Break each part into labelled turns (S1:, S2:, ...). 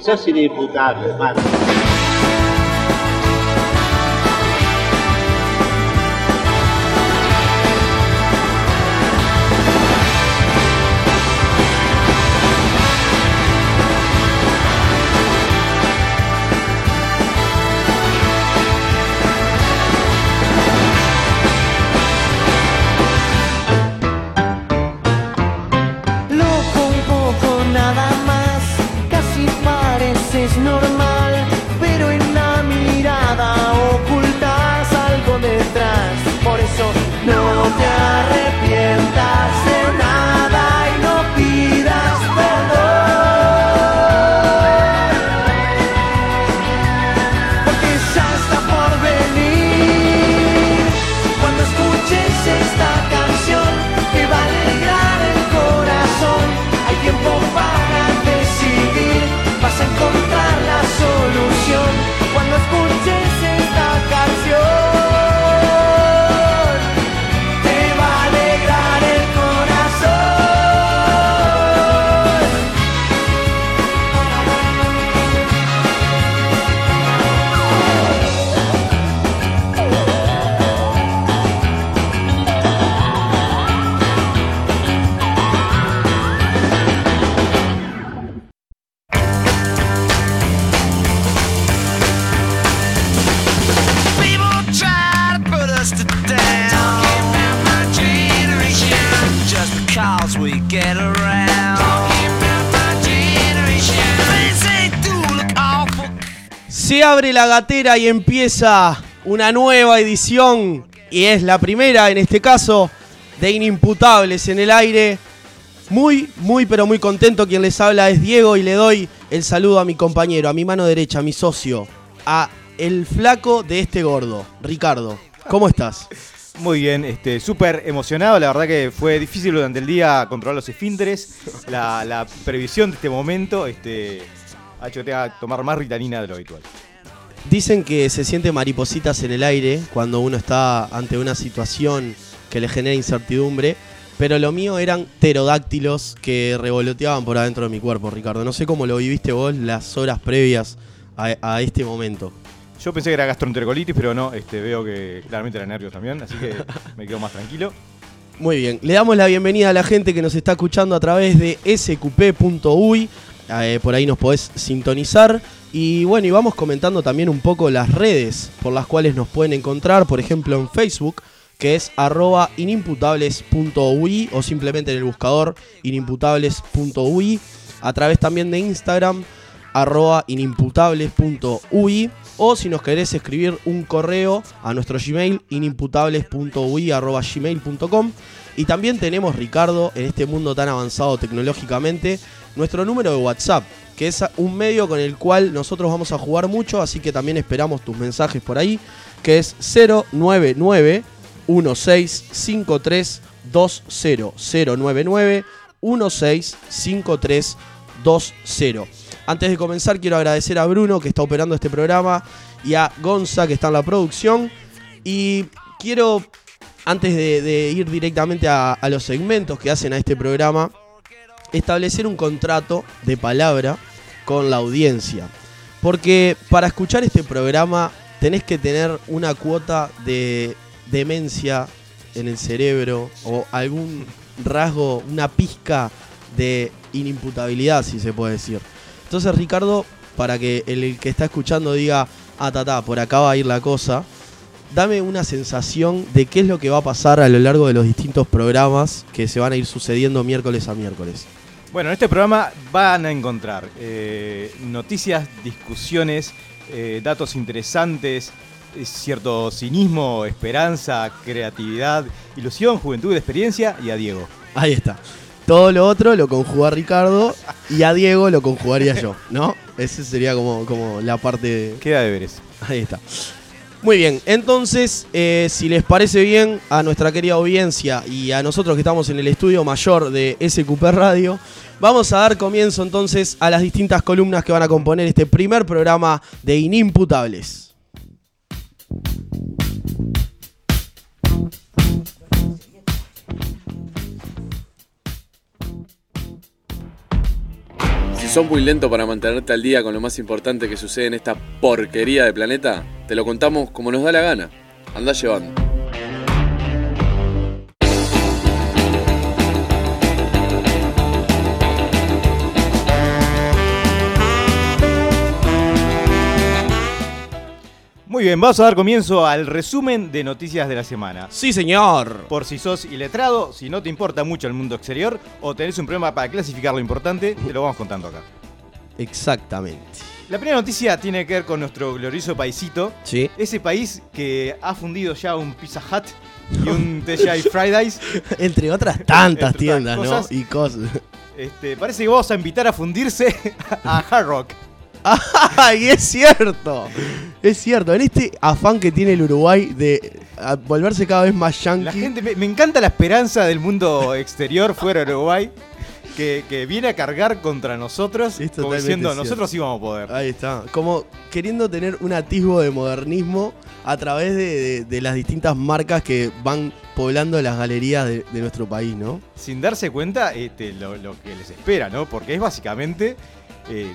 S1: Sos inimputable, hermano.
S2: Loco
S3: Se abre la gatera y empieza una nueva edición, y es la primera en este caso, de Inimputables en el aire. Muy, muy, pero muy contento. Quien les habla es Diego y le doy el saludo a mi compañero, a mi mano derecha, a mi socio, a el flaco de este gordo, Ricardo. ¿Cómo estás?
S4: Muy bien, este, súper emocionado. La verdad que fue difícil durante el día controlar los esfínteres. La, la previsión de este momento este, tenga que tomar más ritalina de lo habitual.
S3: Dicen que se siente maripositas en el aire cuando uno está ante una situación que le genera incertidumbre, pero lo mío eran pterodáctilos que revoloteaban por adentro de mi cuerpo, Ricardo. No sé cómo lo viviste vos las horas previas a, a este momento.
S4: Yo pensé que era gastroenterocolitis, pero no, este, veo que claramente era nervios también, así que me quedo más tranquilo.
S3: Muy bien, le damos la bienvenida a la gente que nos está escuchando a través de sqp.uy. Eh, por ahí nos podés sintonizar. Y bueno, y vamos comentando también un poco las redes por las cuales nos pueden encontrar. Por ejemplo, en Facebook, que es arroba inimputables.ui o simplemente en el buscador inimputables.ui. A través también de Instagram, arroba inimputables.ui. O si nos querés escribir un correo a nuestro Gmail, inimputables.ui. Y también tenemos, Ricardo, en este mundo tan avanzado tecnológicamente, nuestro número de WhatsApp, que es un medio con el cual nosotros vamos a jugar mucho, así que también esperamos tus mensajes por ahí, que es 099 165320 099 165320 Antes de comenzar quiero agradecer a Bruno que está operando este programa y a Gonza que está en la producción. Y quiero antes de, ir directamente a los segmentos que hacen a este programa establecer un contrato de palabra con la audiencia porque para escuchar este programa tenés que tener una cuota de demencia en el cerebro o algún rasgo, una pizca de inimputabilidad, si se puede decir. Entonces, Ricardo, para que el que está escuchando diga, ah, ta, por acá va a ir la cosa, dame una sensación de qué es lo que va a pasar a lo largo de los distintos programas que se van a ir sucediendo miércoles a miércoles.
S4: Bueno, en este programa van a encontrar eh, noticias, discusiones, eh, datos interesantes, eh, cierto cinismo, esperanza, creatividad, ilusión, juventud, experiencia y a Diego.
S3: Ahí está. Todo lo otro lo conjuga Ricardo y a Diego lo conjugaría yo, ¿no? Ese sería como, como la parte...
S4: Queda de veres.
S3: Ahí está. Muy bien, entonces, eh, si les parece bien a nuestra querida audiencia y a nosotros que estamos en el estudio mayor de SQP Radio, vamos a dar comienzo entonces a las distintas columnas que van a componer este primer programa de Inimputables.
S5: Sos muy lento para mantenerte al día con lo más importante que sucede en esta porquería de planeta, te lo contamos como nos da la gana. Andá llevando.
S4: Muy bien, vamos a dar comienzo al resumen de noticias de la semana.
S3: Sí, señor.
S4: Por si sos iletrado, si no te importa mucho el mundo exterior o tenés un problema para clasificar lo importante, te lo vamos contando acá.
S3: Exactamente.
S4: La primera noticia tiene que ver con nuestro glorioso paisito.
S3: Sí.
S4: Ese país que ha fundido ya un Pizza Hut y un TGI Fridays.
S3: Entre otras tantas tiendas, ¿no? Y cosas.
S4: Este, parece que vamos a invitar a fundirse a Hard Rock.
S3: ¡Ay, es cierto! Es cierto, en este afán que tiene el Uruguay de volverse cada vez más yankee.
S4: La gente, me, me encanta la esperanza del mundo exterior fuera de Uruguay. Que, que viene a cargar contra nosotros, como diciendo,
S3: cierto.
S4: nosotros sí vamos a poder.
S3: Ahí está. Como queriendo tener un atisbo de modernismo a través de, de- de las distintas marcas que van poblando las galerías de, de nuestro país, ¿no?
S4: sin darse cuenta este, lo, lo que les espera, ¿no? Porque es básicamente. Eh,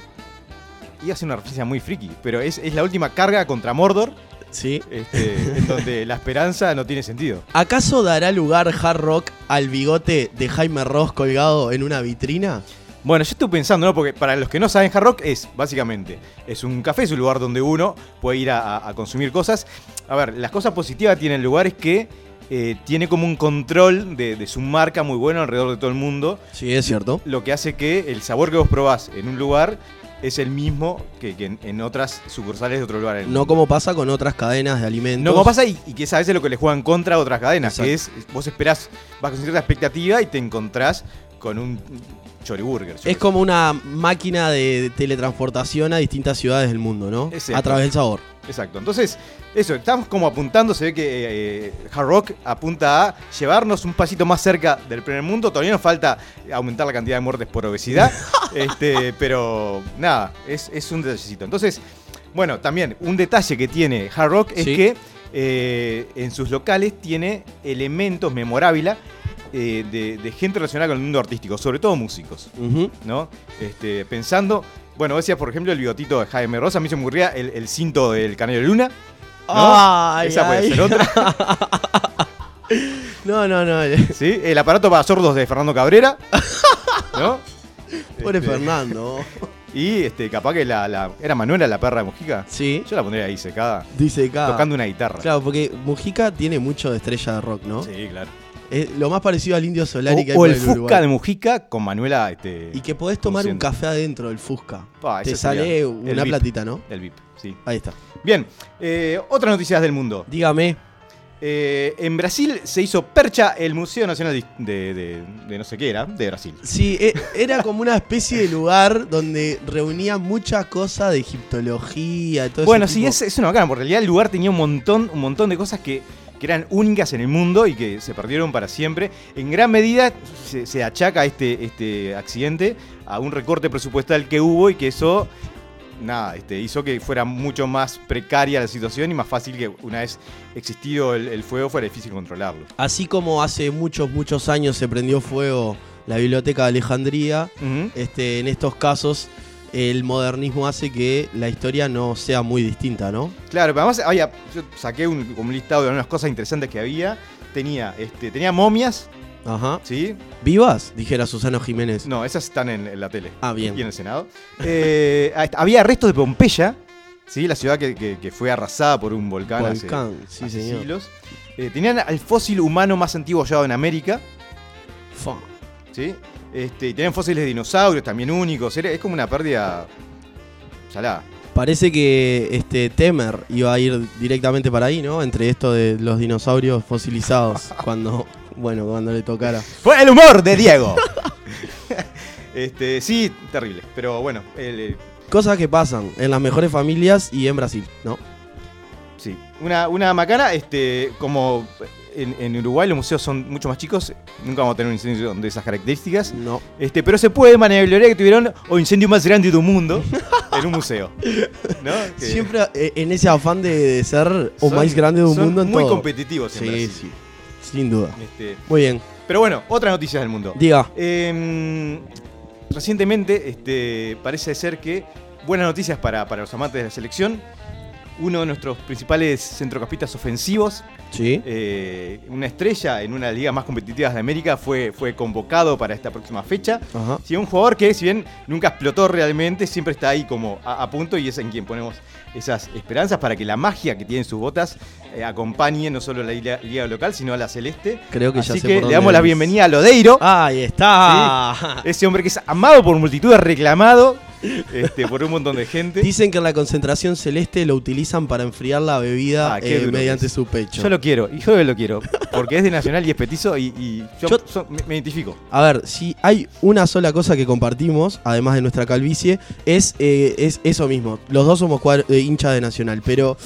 S4: iba a ser una referencia muy friki, pero es, es la última carga contra Mordor,
S3: Sí.
S4: este, en donde la esperanza no tiene sentido.
S3: ¿Acaso dará lugar Hard Rock al bigote de Jaime Ross colgado en una vitrina?
S4: Bueno, yo estoy pensando, ¿no? Porque para los que no saben, Hard Rock es básicamente es un café, es un lugar donde uno puede ir a, a- a consumir cosas. A ver, las cosas positivas tienen lugar es que eh, tiene como un control de, de su marca muy bueno alrededor de todo el mundo.
S3: Sí, es cierto.
S4: lo que hace que el sabor que vos probás en un lugar es el mismo que, que en, en otras sucursales de otro lugar. en
S3: No como pasa con otras cadenas de alimentos.
S4: No como pasa y, y que es a veces lo que le juegan contra a otras cadenas,
S3: Exacto.
S4: que es vos esperás, vas con cierta expectativa y te encontrás con un choriburger.
S3: Es como una máquina de teletransportación a distintas ciudades del mundo, ¿no?
S4: Exacto.
S3: A través del sabor.
S4: Exacto. Entonces, eso, estamos como apuntando, se ve que eh, Hard Rock apunta a llevarnos un pasito más cerca del primer mundo. Todavía nos falta aumentar la cantidad de muertes por obesidad. este, pero nada, es, es un detallecito. Entonces, bueno, también un detalle que tiene Hard Rock es
S3: Sí.
S4: que eh, en sus locales tiene elementos memorables eh, de, de gente relacionada con el mundo artístico, sobre todo músicos. ¿no? Este, pensando, bueno, decías por ejemplo el bigotito de Jaime Rosa, a mí se me ocurría el, el cinto del Canario de Luna. ¿no?
S3: Ay,
S4: Esa puede
S3: ay.
S4: ser otra.
S3: No, no, no.
S4: ¿sí? El aparato para sordos de Fernando Cabrera. ¿No?
S3: Pobre
S4: Este,
S3: Fernando.
S4: Y este, capaz que la, la- ¿Era Manuela la perra de Mujica?
S3: Sí,
S4: Yo la pondría ahí secada,
S3: dice acá.
S4: tocando una guitarra.
S3: Claro, porque Mujica tiene mucho de estrella de rock, ¿no?
S4: Sí, claro.
S3: Es lo más parecido al Indio Solari que hay
S4: O, o
S3: por
S4: el Fusca
S3: Uruguay.
S4: de Mujica con Manuela. Este,
S3: Y que podés tomar un café adentro del Fusca. Te sale
S4: el
S3: una
S4: VIP.
S3: platita, ¿no?
S4: El VIP, sí.
S3: Ahí está.
S4: Bien, eh, otras noticias del mundo.
S3: Dígame.
S4: Eh, en Brasil se hizo percha el Museo Nacional de, de- de- de no sé qué era, de Brasil.
S3: Sí, e- era como una especie de lugar donde reunía muchas cosas de egiptología, todo
S4: Bueno,
S3: ese
S4: sí,
S3: tipo.
S4: es, es una bacana, porque en realidad el lugar tenía un montón, un montón de cosas que, que eran únicas en el mundo y que se perdieron para siempre. En gran medida se, se achaca este, este accidente a un recorte presupuestal que hubo y que eso nada, este, hizo que fuera mucho más precaria la situación y más fácil que una vez existido el, el fuego fuera difícil controlarlo.
S3: Así como hace muchos, muchos años se prendió fuego la biblioteca de Alejandría, este, en estos casos el modernismo hace que la historia no sea muy distinta, ¿no?
S4: Claro, pero además había, yo saqué un, listado de algunas cosas interesantes que había. Tenía, este, tenía momias,
S3: Ajá.
S4: ¿sí?
S3: ¿Vivas? Dijera Susano Jiménez.
S4: No, esas están en, en la tele.
S3: Ah, bien.
S4: Y en el Senado. Eh, había restos de Pompeya, ¿sí? La ciudad que, que- que fue arrasada por un volcán, hace-
S3: Volcán, sí,
S4: hace
S3: señor.
S4: siglos. Eh, tenían al fósil humano más antiguo hallado en América,
S3: Fa.
S4: ¿sí? Este, y tenían fósiles de dinosaurios también únicos. Es como una pérdida salada.
S3: Parece que este Temer iba a ir directamente para ahí, ¿no? Entre esto de los dinosaurios fosilizados, cuando, bueno, cuando le tocara.
S4: Fue el humor de Diego. este, sí, terrible. Pero bueno, el- el-
S3: Cosas que pasan en las mejores familias y en Brasil, ¿no?
S4: Sí, una, una macana, este, como en, en Uruguay los museos son mucho más chicos, nunca vamos a tener un incendio de esas características,
S3: No.
S4: este, pero se puede manera que tuvieron o incendio más grande del mundo en un museo. ¿no? Que
S3: Siempre eh, en ese afán de, de ser o
S4: son-
S3: más grande de un
S4: son
S3: mundo en
S4: muy
S3: todo.
S4: competitivos en
S3: Sí, sí. Sin duda.
S4: Este,
S3: Muy bien.
S4: pero bueno, otras noticias del mundo.
S3: Diga.
S4: Eh, recientemente este, parece ser que buenas noticias para, para los amantes de la selección. Uno de nuestros principales centrocampistas ofensivos,
S3: Sí.
S4: eh, una estrella en una de las ligas más competitivas de América, fue, fue convocado para esta próxima fecha.
S3: Ajá.
S4: Sí, un jugador que, si bien nunca explotó realmente, siempre está ahí como a, a punto y es en quien ponemos esas esperanzas para que la magia que tienen sus botas eh, acompañe no solo a la liga, liga local, sino a la celeste.
S3: Creo que ya
S4: Así
S3: sé
S4: que le damos la bienvenida a Lodeiro.
S3: Ahí está.
S4: Ese hombre que es amado por multitudes, reclamado este, por un montón de gente.
S3: Dicen que en la concentración celeste lo utilizan para enfriar la bebida
S4: Ah,
S3: eh, mediante
S4: es.
S3: su pecho.
S4: Yo lo quiero, y yo lo quiero, porque es de Nacional y es petizo y, y yo,
S3: Yo-
S4: so- me, me identifico.
S3: A ver, si hay una sola cosa que compartimos, además de nuestra calvicie, es, eh, es eso mismo. Los dos somos eh, hinchas de Nacional, pero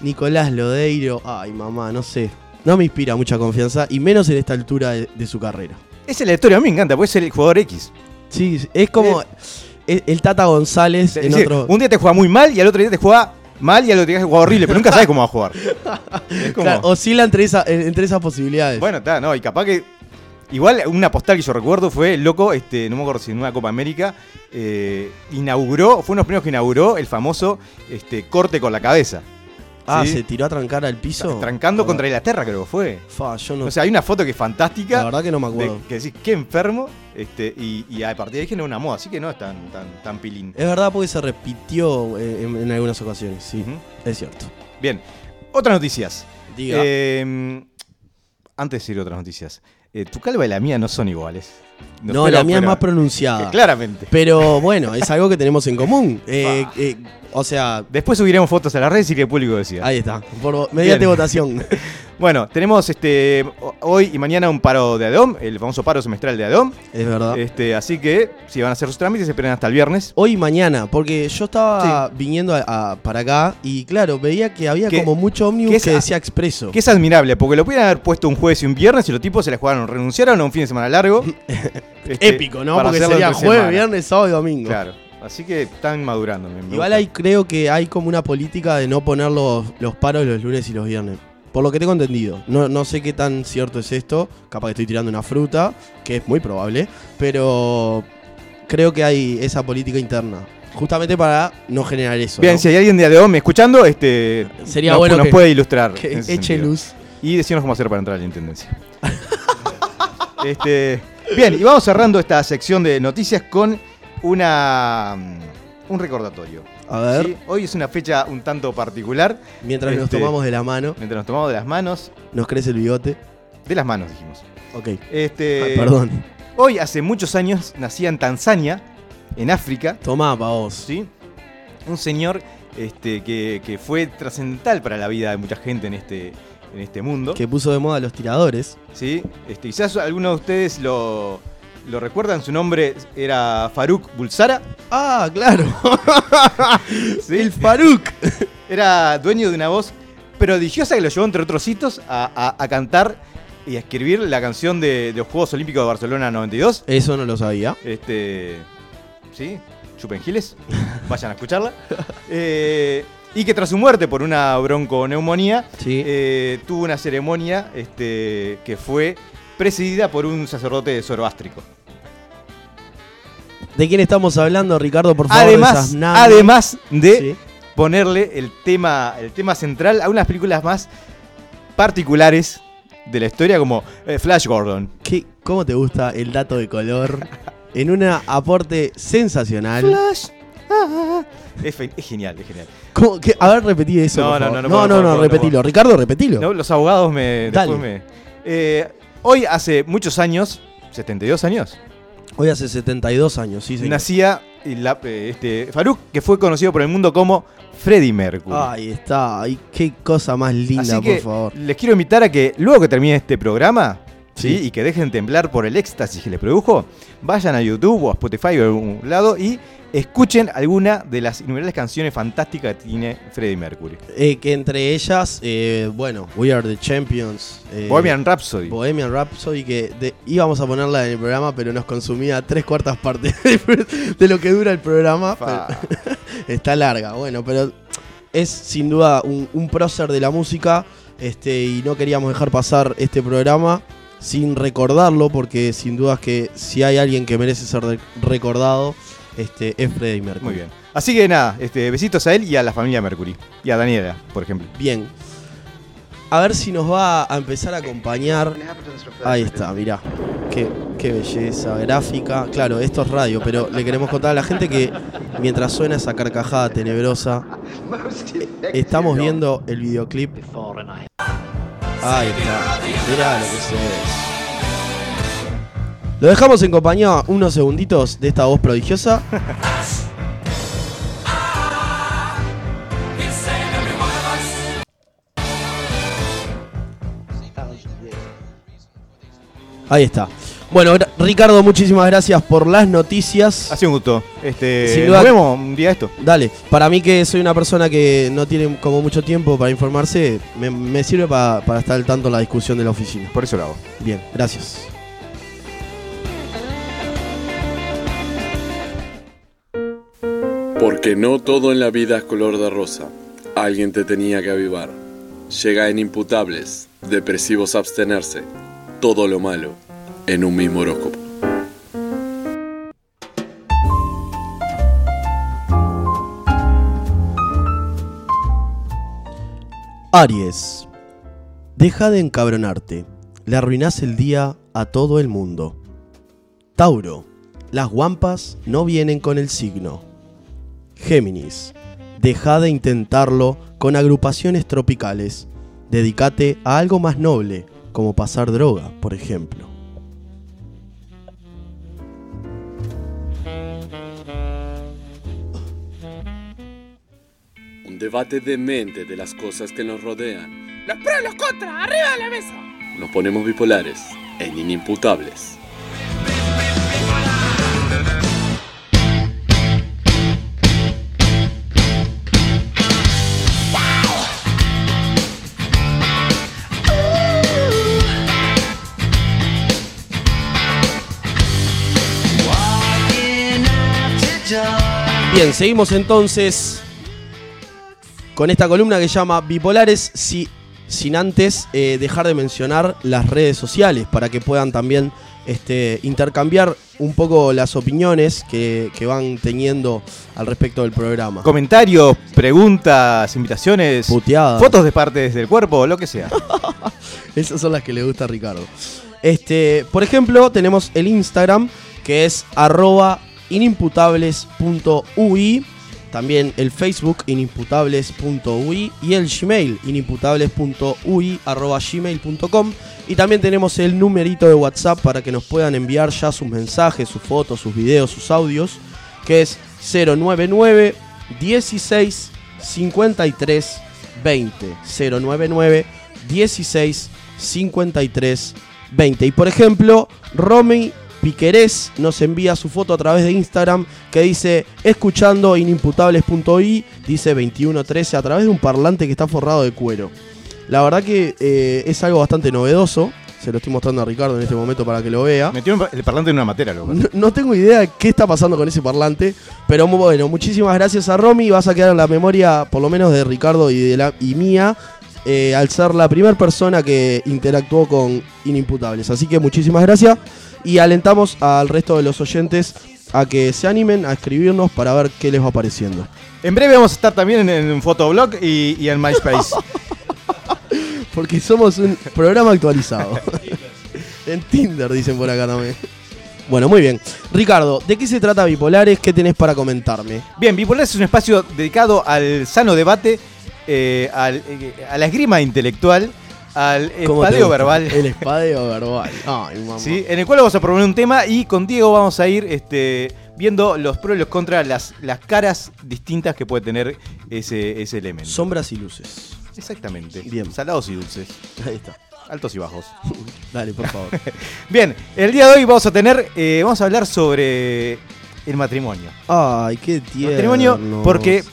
S3: Nicolás Lodeiro, ay mamá, no sé. No me inspira mucha confianza, y menos en esta altura de, de su carrera.
S4: Es la historia, a mí me encanta, porque es el jugador X.
S3: Sí, es como el, el Tata González en
S4: decir,
S3: otro...
S4: Un día te juega muy mal y al otro día te juega mal y al otro día te juega horrible, pero nunca sabes cómo va a jugar. Es como-
S3: Claro, oscila entre, esa- entre esas posibilidades.
S4: Bueno, está, no, y capaz que. Igual una postal que yo recuerdo fue loco, este, no me acuerdo si en una Copa América, eh, inauguró, fue uno de los primeros que inauguró el famoso este, corte con la cabeza.
S3: Ah,
S4: ¿sí?
S3: se tiró a trancar al piso.
S4: Trancando
S3: Ah,
S4: contra Inglaterra, creo que fue.
S3: Fa, yo no,
S4: O sea, hay una foto que es fantástica.
S3: la verdad que no me
S4: de-
S3: acuerdo.
S4: que decís, qué enfermo. Este, y, y a partir de ahí es una moda, así que no es tan, tan, tan pilín.
S3: Es verdad porque se repitió eh, en, en algunas ocasiones, sí, es cierto.
S4: Bien, otras noticias.
S3: Diga.
S4: Eh, antes de ir a otras noticias. Eh, tu calva y la mía no son iguales.
S3: no,
S4: pero-
S3: la mía es más pronunciada.
S4: claramente.
S3: Pero bueno, es algo que tenemos en común. Eh,
S4: Fa.
S3: eh, o sea,
S4: Después subiremos fotos a las redes y que el público decida.
S3: ahí está. Por, mediante votación.
S4: Bueno, tenemos este ho- hoy y mañana un paro de ADOM, el famoso paro semestral de ADOM.
S3: Es verdad.
S4: Este, así que si van a hacer sus trámites, esperen hasta el viernes.
S3: Hoy y mañana, porque yo estaba viniendo a- a- para acá y claro, veía que había
S4: Que-
S3: como mucho ómnibus
S4: que
S3: que,
S4: es-
S3: decía expreso.
S4: Que es admirable, porque lo pudieran haber puesto un jueves y un viernes y los tipos se la jugaron, renunciaron a un fin de semana largo. este,
S3: Épico, ¿no? Porque sería jueves,
S4: semana.
S3: viernes, sábado y domingo.
S4: Claro, así que están madurando.
S3: Igual ahí creo que hay como una política de no poner los, los paros los lunes y los viernes. Por lo que tengo entendido. No, no sé qué tan cierto es esto. Capaz que estoy tirando una fruta, que es muy probable. Pero creo que hay esa política interna. Justamente para no generar eso.
S4: Bien,
S3: ¿no?
S4: si hay alguien de ADOM escuchando, este,
S3: Sería
S4: nos,
S3: bueno
S4: nos
S3: que-
S4: puede ilustrar.
S3: Que eche
S4: sentido.
S3: luz.
S4: Y decirnos cómo hacer para entrar a la intendencia. este, bien, y vamos cerrando esta sección de noticias con una mm, un recordatorio.
S3: A ver,
S4: ¿sí? Hoy es una fecha un tanto particular.
S3: mientras nos
S4: Este-
S3: tomamos de la mano,
S4: Mientras nos tomamos de las manos,
S3: nos crece el bigote.
S4: de las manos dijimos.
S3: Ok.
S4: Este,
S3: Ay, perdón.
S4: Hoy, hace muchos años, nacía en Tanzania, en África,
S3: Tomá, pa' vos.
S4: ¿sí? Un señor este, que, que fue trascendental para la vida de mucha gente en este, en este mundo.
S3: Que puso de moda los tiradores.
S4: ¿sí? Este, quizás algunos de ustedes lo, lo recuerdan, su nombre era Faruk Bulsara.
S3: Ah, claro.
S4: ¿sí?
S3: el Faruk.
S4: Era dueño de una voz prodigiosa que lo llevó, entre otros hitos, a, a- a cantar y a escribir la canción de, de los Juegos Olímpicos de Barcelona 92.
S3: Eso no lo sabía.
S4: Este. ¿Sí? Chupen giles. Vayan a escucharla. Eh, y que tras su muerte por una bronconeumonía,
S3: Sí.
S4: eh, tuvo una ceremonia este, que fue presidida por un sacerdote zoroástrico.
S3: ¿De quién estamos hablando, Ricardo? Por favor,
S4: Además,
S3: naves.
S4: además de
S3: Sí.
S4: ponerle el tema, el tema central a unas películas más particulares de la historia, como eh, Flash Gordon.
S3: ¿Qué- ¿Cómo te gusta el dato de color? En un aporte sensacional.
S4: Flash. ah, es, genial, es genial.
S3: ¿Cómo que- A ver, repetí eso.
S4: No,
S3: por
S4: no,
S3: favor.
S4: no, no
S3: no,
S4: puedo,
S3: no,
S4: no
S3: no,
S4: puedo, no
S3: repetilo. Ricardo, repetilo.
S4: Los abogados me.
S3: Dale.
S4: después me- Eh, hoy, hace muchos años, 72 años,
S3: Hoy hace 72 años, sí, señor.
S4: nacía la- eh, este, Faruk, que fue conocido por el mundo como Freddie Mercury.
S3: Ahí está. Ay, qué cosa más linda,
S4: Así
S3: por favor.
S4: les quiero invitar a que luego que termine este programa, ¿sí? Y que dejen temblar por el éxtasis que les produjo, vayan a YouTube o a Spotify o a algún lado y escuchen alguna de las innumerables canciones fantásticas que tiene Freddie Mercury.
S3: Eh, que entre ellas, eh, bueno, We Are the Champions. eh,
S4: Bohemian Rhapsody.
S3: Bohemian Rhapsody, que de- íbamos a ponerla en el programa, pero nos consumía tres cuartas partes de lo que dura el programa. Pero- está larga, bueno, pero es sin duda un, un prócer de la música este, y no queríamos dejar pasar este programa sin recordarlo, porque sin dudas que si hay alguien que merece ser re- recordado, este, es Freddie Mercury.
S4: Muy bien. Así que nada, este, besitos a él y a la familia Mercury. Y a Daniela, por ejemplo.
S3: Bien. A ver si nos va a empezar a acompañar. Ahí está, mirá. Qué, qué belleza gráfica. Claro, esto es radio, pero le queremos contar a la gente que mientras suena esa carcajada tenebrosa, estamos viendo el videoclip. Ahí está. Mirá lo que se ve. Lo dejamos en compañía unos segunditos de esta voz prodigiosa. Ahí está. Bueno, Ricardo, muchísimas gracias por las noticias.
S4: Ha sido un gusto. Este,
S3: Sin
S4: nos
S3: duda-
S4: vemos un día de esto.
S3: Dale, para mí que soy una persona que no tiene como mucho tiempo para informarse, me, me sirve pa- para estar al tanto en la discusión de la oficina.
S4: Por eso lo hago.
S3: Bien, gracias.
S5: Porque no todo en la vida es color de rosa. Alguien te tenía que avivar. Llega en imputables, depresivos abstenerse. Todo lo malo en un mismo horóscopo.
S3: Aries, deja de encabronarte. Le arruinás el día a todo el mundo. Tauro, las guampas no vienen con el signo. Géminis, deja de intentarlo con agrupaciones tropicales. Dedícate a algo más noble, como pasar droga, por ejemplo.
S5: Debate demente de las cosas que nos rodean.
S6: Los pros y los contras, arriba de la mesa.
S5: Nos ponemos bipolares en inimputables.
S3: Bien, seguimos entonces con esta columna que se llama Bipolares, si- sin antes eh, dejar de mencionar las redes sociales para que puedan también este, intercambiar un poco las opiniones que, que van teniendo al respecto del programa.
S4: Comentarios, preguntas, invitaciones,
S3: Puteadas.
S4: fotos de partes del cuerpo, lo que sea.
S3: Esas son las que le gusta a Ricardo. Este, por ejemplo, tenemos el Instagram que es arroba inimputables.ui. También el Facebook inimputables.ui y el Gmail inimputables.ui arroba gmail.com. Y también tenemos el numerito de WhatsApp para que nos puedan enviar ya sus mensajes, sus fotos, sus videos, sus audios, que es 099 16 53 20. 099 16 53 20. Y por ejemplo, Romy Piquerés nos envía su foto a través de Instagram que dice escuchando inimputables.i, dice 2113 a través de un parlante que está forrado de cuero. La verdad que eh, es algo bastante novedoso. Se lo estoy mostrando a Ricardo en este momento para que lo vea.
S4: Metió el parlante en una matera, loco.
S3: No, no tengo idea de qué está pasando con ese parlante, pero bueno, muchísimas gracias a Romy. Vas a quedar en la memoria, por lo menos de Ricardo y, de la, y mía, eh, al ser la primera persona que interactuó con Inimputables. Así que muchísimas gracias y alentamos al resto de los oyentes a que se animen a escribirnos para ver qué les va apareciendo.
S4: En breve vamos a estar también en, en un fotoblog y, y en MySpace.
S3: Porque somos un programa actualizado. en Tinder, dicen por acá también. Bueno, muy bien. Ricardo, ¿de qué se trata Bipolares? ¿Qué tenés para comentarme?
S4: Bien, Bipolar es un espacio dedicado al sano debate, eh, al, eh, a la esgrima intelectual, al
S3: ¿Cómo te
S4: espadeo verbal.
S3: El espadeo verbal. Ay, mamá.
S4: ¿sí? En el cual vamos a proponer un tema y con Diego vamos a ir este, viendo los pros y los contras, las, las caras distintas que puede tener ese, ese elemento.
S3: Sombras y luces.
S4: Exactamente.
S3: Bien.
S4: Salados y dulces.
S3: Ahí está.
S4: Altos y bajos.
S3: Dale, por favor.
S4: Bien, el día de hoy vamos a tener, eh, vamos a hablar sobre el matrimonio.
S3: Ay, qué tierno.
S4: matrimonio, porque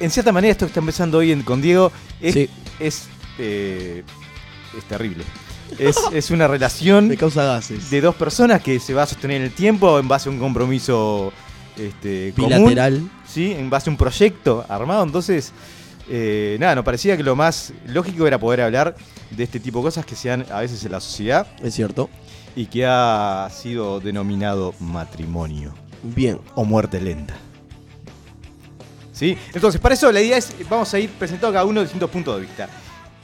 S4: en cierta manera esto que está empezando hoy en- con Diego es,
S3: Sí.
S4: es, eh, es terrible. Es, es una relación
S3: Me causa gases.
S4: de dos personas que se va a sostener en el tiempo en base a un compromiso este, común,
S3: Bilateral.
S4: ¿sí? en base a un proyecto armado. Entonces, Eh, nada, nos parecía que lo más lógico era poder hablar de este tipo de cosas que se dan a veces en la sociedad
S3: Es cierto.
S4: y que ha sido denominado matrimonio
S3: Bien.
S4: o muerte lenta. ¿Sí? Entonces, para eso la idea es, vamos a ir presentando cada uno distintos puntos de vista.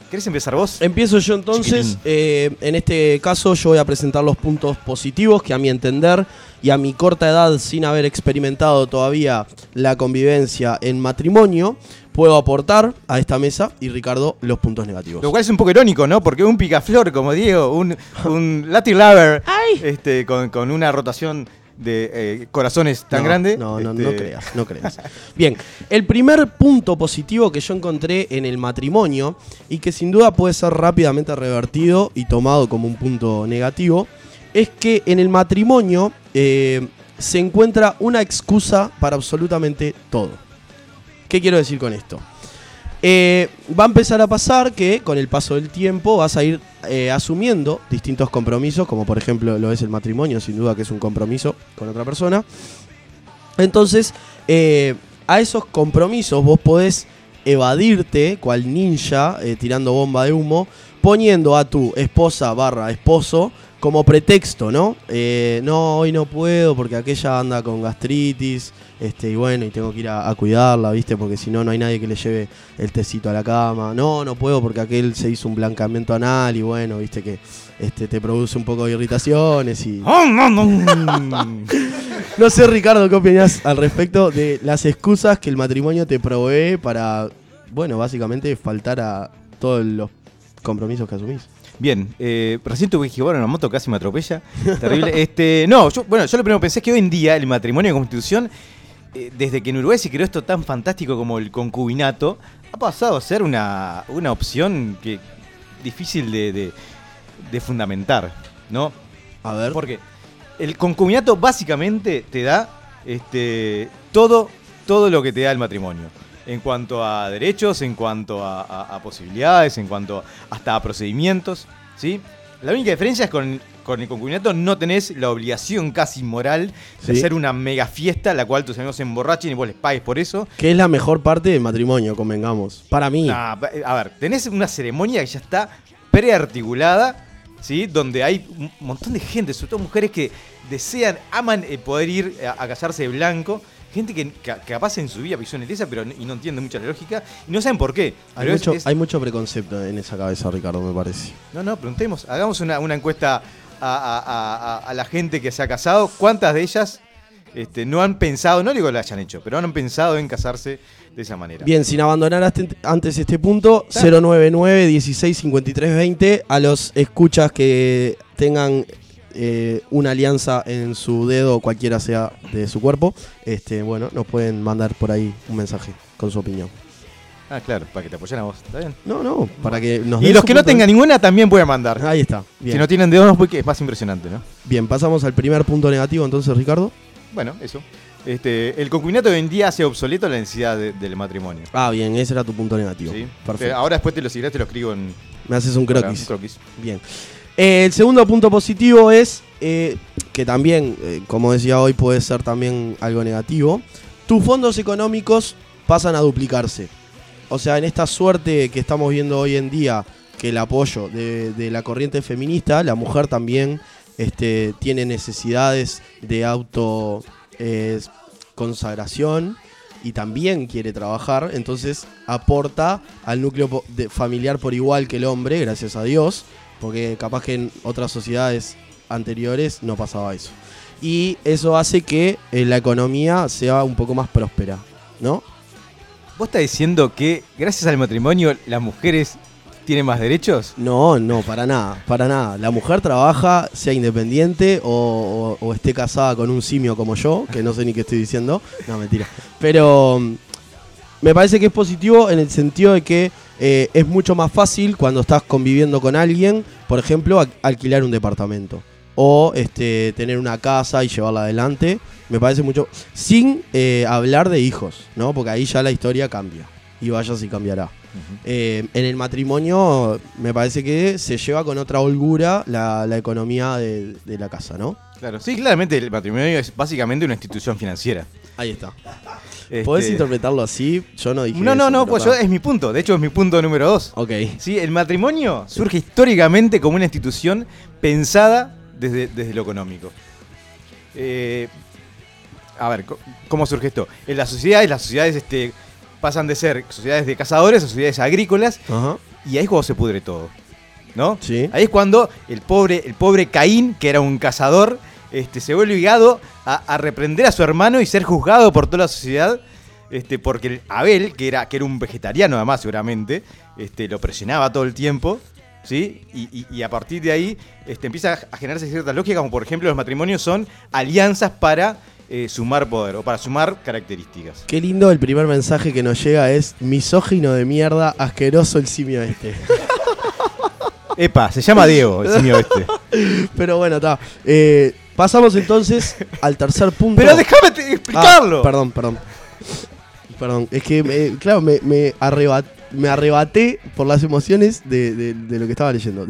S4: ¿Querés empezar vos?
S3: Empiezo yo entonces. Eh, en este caso yo voy a presentar los puntos positivos que a mi entender y a mi corta edad sin haber experimentado todavía la convivencia en matrimonio, puedo aportar a esta mesa y Ricardo los puntos negativos.
S4: Lo cual es un poco irónico, ¿no? Porque un picaflor como Diego, un, un Latin lover, este, con, con una rotación de eh, corazones tan
S3: No,
S4: grande.
S3: No, no,
S4: este,
S3: no creas, no creas. Bien, el primer punto positivo que yo encontré en el matrimonio y que sin duda puede ser rápidamente revertido y tomado como un punto negativo es que en el matrimonio eh, se encuentra una excusa para absolutamente todo. ¿Qué quiero decir con esto? Eh, va a empezar a pasar que con el paso del tiempo vas a ir eh, asumiendo distintos compromisos, como por ejemplo lo es el matrimonio, sin duda que es un compromiso con otra persona. Entonces, eh, a esos compromisos vos podés evadirte, cual ninja, tirando bomba de humo, poniendo a tu esposa barra esposo como pretexto, ¿no? No, hoy no puedo porque aquella anda con gastritis, este, y bueno, y tengo que ir a, a cuidarla, ¿viste? Porque si no, no hay nadie que le lleve el tecito a la cama. No, no puedo porque aquel se hizo un blancamiento anal y bueno, ¿viste? Que este, te produce un poco de irritaciones y... No sé, Ricardo, ¿qué opinas al respecto de las excusas que el matrimonio te provee para, bueno, básicamente faltar a todos los compromisos que asumís?
S4: Bien, eh, recién tuve que llevar una moto, casi me atropella. Terrible. Este, no, yo, bueno, yo lo primero que pensé es que hoy en día el matrimonio de constitución, eh, desde que en Uruguay se creó esto tan fantástico como el concubinato, ha pasado a ser una, una opción que difícil de, de- de fundamentar, ¿no?
S3: A ver.
S4: Porque el concubinato básicamente te da este, todo, todo lo que te da el matrimonio. En cuanto a derechos, en cuanto a, a- a posibilidades, en cuanto hasta a procedimientos. ¿sí? La única diferencia es con, con el concubinato no tenés la obligación casi moral de
S3: Sí.
S4: hacer una mega fiesta, la cual tus amigos se emborrachen y vos les pagues por eso.
S3: ¿Qué es la mejor parte del matrimonio, convengamos? Para mí.
S4: Nah, pa- a ver, tenés una ceremonia que ya está prearticulada, ¿sí? Donde hay un montón de gente, sobre todo mujeres que desean, aman eh, poder ir a, a casarse de blanco. Gente que, que capaz en su vida pisó en la iglesia pero, y no entiende mucho la lógica y no saben por qué.
S3: Hay mucho,
S4: es-
S3: hay mucho preconcepto en esa cabeza, Ricardo, me parece.
S4: No, no, preguntemos, hagamos una, una encuesta a, a- a- a- a la gente que se ha casado. ¿Cuántas de ellas este, no han pensado, no digo que lo hayan hecho, pero han pensado en casarse de esa manera?
S3: Bien, sin abandonar hasta- antes este punto, 099 16 53 20 a los escuchas que tengan eh, una alianza en su dedo, cualquiera sea de su cuerpo, este, bueno, nos pueden mandar por ahí un mensaje con su opinión.
S4: Ah, claro, para que te apoyen a vos, ¿está bien?
S3: No, no, para que nos
S4: Y
S3: den
S4: los que no tengan ninguna también pueden mandar.
S3: Ahí está. Bien.
S4: Si no tienen dedos, porque es más impresionante, ¿no?
S3: Bien, pasamos al primer punto negativo entonces, Ricardo.
S4: Bueno, eso. Este, el concubinato hoy en día hace obsoleto la necesidad de- del matrimonio.
S3: Ah, bien, ese era tu punto negativo.
S4: ¿sí?
S3: Perfecto.
S4: Ahora después te lo seguiré, te lo escribo en
S3: Me haces un
S4: ahora,
S3: croquis.
S4: un croquis.
S3: Bien. El segundo punto positivo es eh, que también, eh, como decía hoy, puede ser también algo negativo. Tus fondos económicos pasan a duplicarse. O sea, en esta suerte que estamos viendo hoy en día, que el apoyo de, la corriente feminista, la mujer también este, tiene necesidades de auto eh, consagración y también quiere trabajar, entonces aporta al núcleo familiar por igual que el hombre, gracias a Dios, porque capaz que en otras sociedades anteriores no pasaba eso. Y eso hace que eh, la economía sea un poco más próspera, ¿no?
S4: ¿Vos estás diciendo que gracias al matrimonio las mujeres tienen más derechos?
S3: No, no, para nada, para nada. La mujer trabaja, sea independiente o, o- o esté casada con un simio como yo, que no sé ni qué estoy diciendo. No, mentira. Pero mm, me parece que es positivo en el sentido de que eh, es mucho más fácil cuando estás conviviendo con alguien, por ejemplo, al- alquilar un departamento. O este, tener una casa y llevarla adelante. Me parece mucho. Sin eh, hablar de hijos, ¿no? Porque ahí ya la historia cambia. Y vaya si cambiará. Eh, en el matrimonio me parece que se lleva con otra holgura la, la economía de, de la casa, ¿no?
S4: Claro, sí, claramente el matrimonio es básicamente una institución financiera.
S3: Ahí está. ¿Podés
S4: Este,
S3: interpretarlo así? Yo no dije
S4: No, no,
S3: eso,
S4: no, pues yo, es mi punto. De hecho, es mi punto número dos.
S3: Ok.
S4: Sí, el matrimonio surge históricamente como una institución pensada desde, desde lo económico. Eh, a ver, ¿cómo surge esto? En las sociedades, las sociedades este, pasan de ser sociedades de cazadores a sociedades agrícolas y ahí es cuando se pudre todo. ¿No?
S3: Sí.
S4: Ahí es cuando el pobre, el pobre Caín, que era un cazador, este, se vuelve obligado a, a reprender a su hermano y ser juzgado por toda la sociedad. Este, porque el Abel, que era, que era un vegetariano además seguramente, este, lo presionaba todo el tiempo. ¿Sí? Y, y- y a partir de ahí este, empieza a generarse cierta lógica, como por ejemplo los matrimonios son alianzas para eh, sumar poder o para sumar características.
S3: Qué lindo el primer mensaje que nos llega es misógino de mierda, asqueroso el simio este.
S4: Epa, se llama Diego, el simio este.
S3: Pero bueno, está. Eh, pasamos entonces al tercer punto.
S4: Pero déjame te-
S3: Ah,
S4: explicarlo.
S3: perdón, perdón. Perdón, es que, me- claro, me, me, arrebat- me arrebaté por las emociones de, de- de lo que estaba leyendo.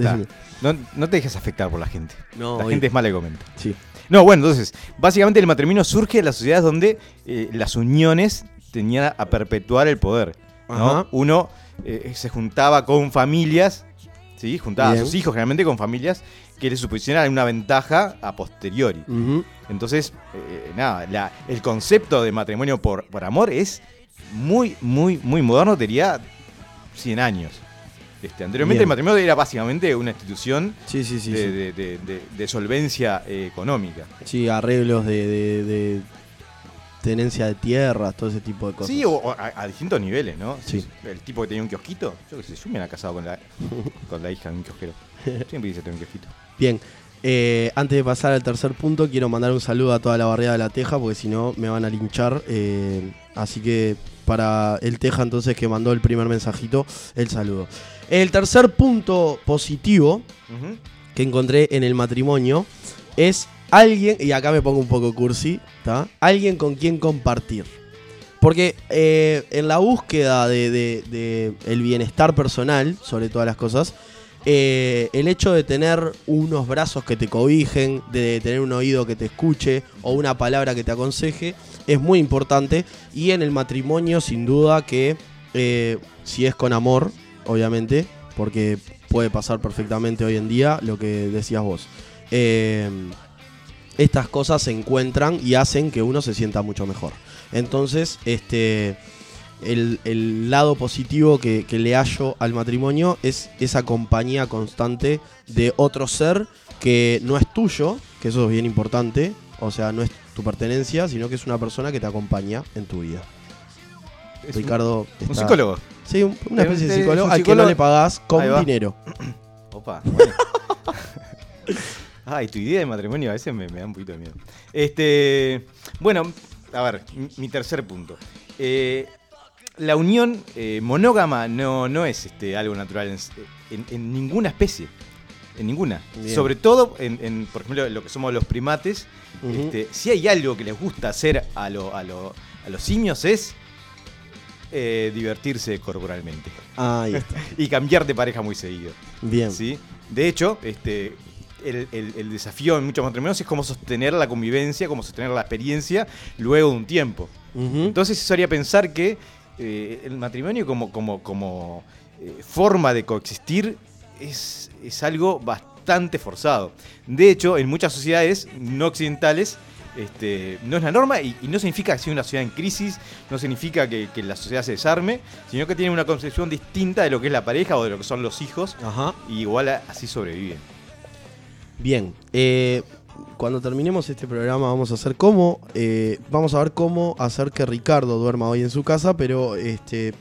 S4: No, no te dejes afectar por la gente.
S3: No,
S4: la gente es mala que comenta.
S3: Sí.
S4: No, bueno, entonces, básicamente el matrimonio surge en las sociedades donde eh, las uniones tenían a perpetuar el poder. ¿no? Uno eh, se juntaba con familias, ¿sí? Juntaba
S3: Bien.
S4: a sus hijos generalmente con familias que le suposicionaban una ventaja a posteriori. Entonces, eh, nada, la- el concepto de matrimonio por, por amor es muy, muy, muy moderno, diría 100 años. Este, anteriormente
S3: Bien.
S4: el matrimonio era básicamente una institución
S3: Sí, sí, sí.
S4: de,
S3: sí.
S4: de- de- de- de solvencia eh, económica.
S3: Sí, arreglos de, tenencia de tierras, todo ese tipo de cosas.
S4: Sí, o, o a, a distintos niveles, ¿no?
S3: Sí.
S4: El tipo que tenía un kiosquito, yo qué sé, yo me hubiera casado con la, con la hija de un kiosquero. Siempre tener un kiosquito.
S3: Bien, eh, antes de pasar al tercer punto, quiero mandar un saludo a toda la barriada de la Teja, porque si no me van a linchar. eh, así que para el Teja, entonces, que mandó el primer mensajito, el saludo. El tercer punto positivo que encontré en el matrimonio es alguien, y acá me pongo un poco cursi, ¿tá? Alguien con quien compartir. Porque eh, en la búsqueda de, de- de el bienestar personal, sobre todas las cosas, eh, el hecho de tener unos brazos que te cobijen, de tener un oído que te escuche o una palabra que te aconseje, es muy importante. Y en el matrimonio, sin duda que eh, si es con amor, obviamente, porque puede pasar perfectamente hoy en día lo que decías vos. Eh, estas cosas se encuentran y hacen que uno se sienta mucho mejor. Entonces, este, el, el lado positivo que, que le hallo al matrimonio es esa compañía constante de otro ser que no es tuyo, que eso es bien importante, o sea, no es tu pertenencia, sino que es una persona que te acompaña en tu vida.
S4: Es un-
S3: Ricardo.
S4: Un,
S3: está-
S4: psicólogo.
S3: Sí, un- una
S4: Es-
S3: especie de psicólogo
S4: un
S3: al que
S4: psicólogo-
S3: no le pagás con dinero.
S4: Opa. bueno. Ay, tu idea de matrimonio a veces me, me da un poquito de miedo. Este, bueno, a ver, mi, mi tercer punto. Eh, la unión eh, monógama no, no es este, algo natural en, en- en ninguna especie. En ninguna.
S3: Bien.
S4: Sobre todo, en, en, por ejemplo, lo que somos los primates. Este, si hay algo que les gusta hacer a, lo- a, lo- a los simios es eh, divertirse corporalmente.
S3: Ahí está.
S4: Y cambiar de pareja muy seguido.
S3: Bien.
S4: ¿sí? De hecho, este, el, el- el desafío en muchos matrimonios es cómo sostener la convivencia, cómo sostener la experiencia luego de un tiempo. Entonces eso haría pensar que eh, el matrimonio como, como, como eh, forma de coexistir es, es algo bastante forzado. De hecho, en muchas sociedades no occidentales este, no es la norma y, y no significa que sea una sociedad en crisis, no significa que, que la sociedad se desarme, sino que tiene una concepción distinta de lo que es la pareja o de lo que son los hijos
S3: Ajá.
S4: y igual a- así sobreviven.
S3: Bien, eh, cuando terminemos este programa vamos a hacer cómo, eh, vamos a ver cómo hacer que Ricardo duerma hoy en su casa, pero este,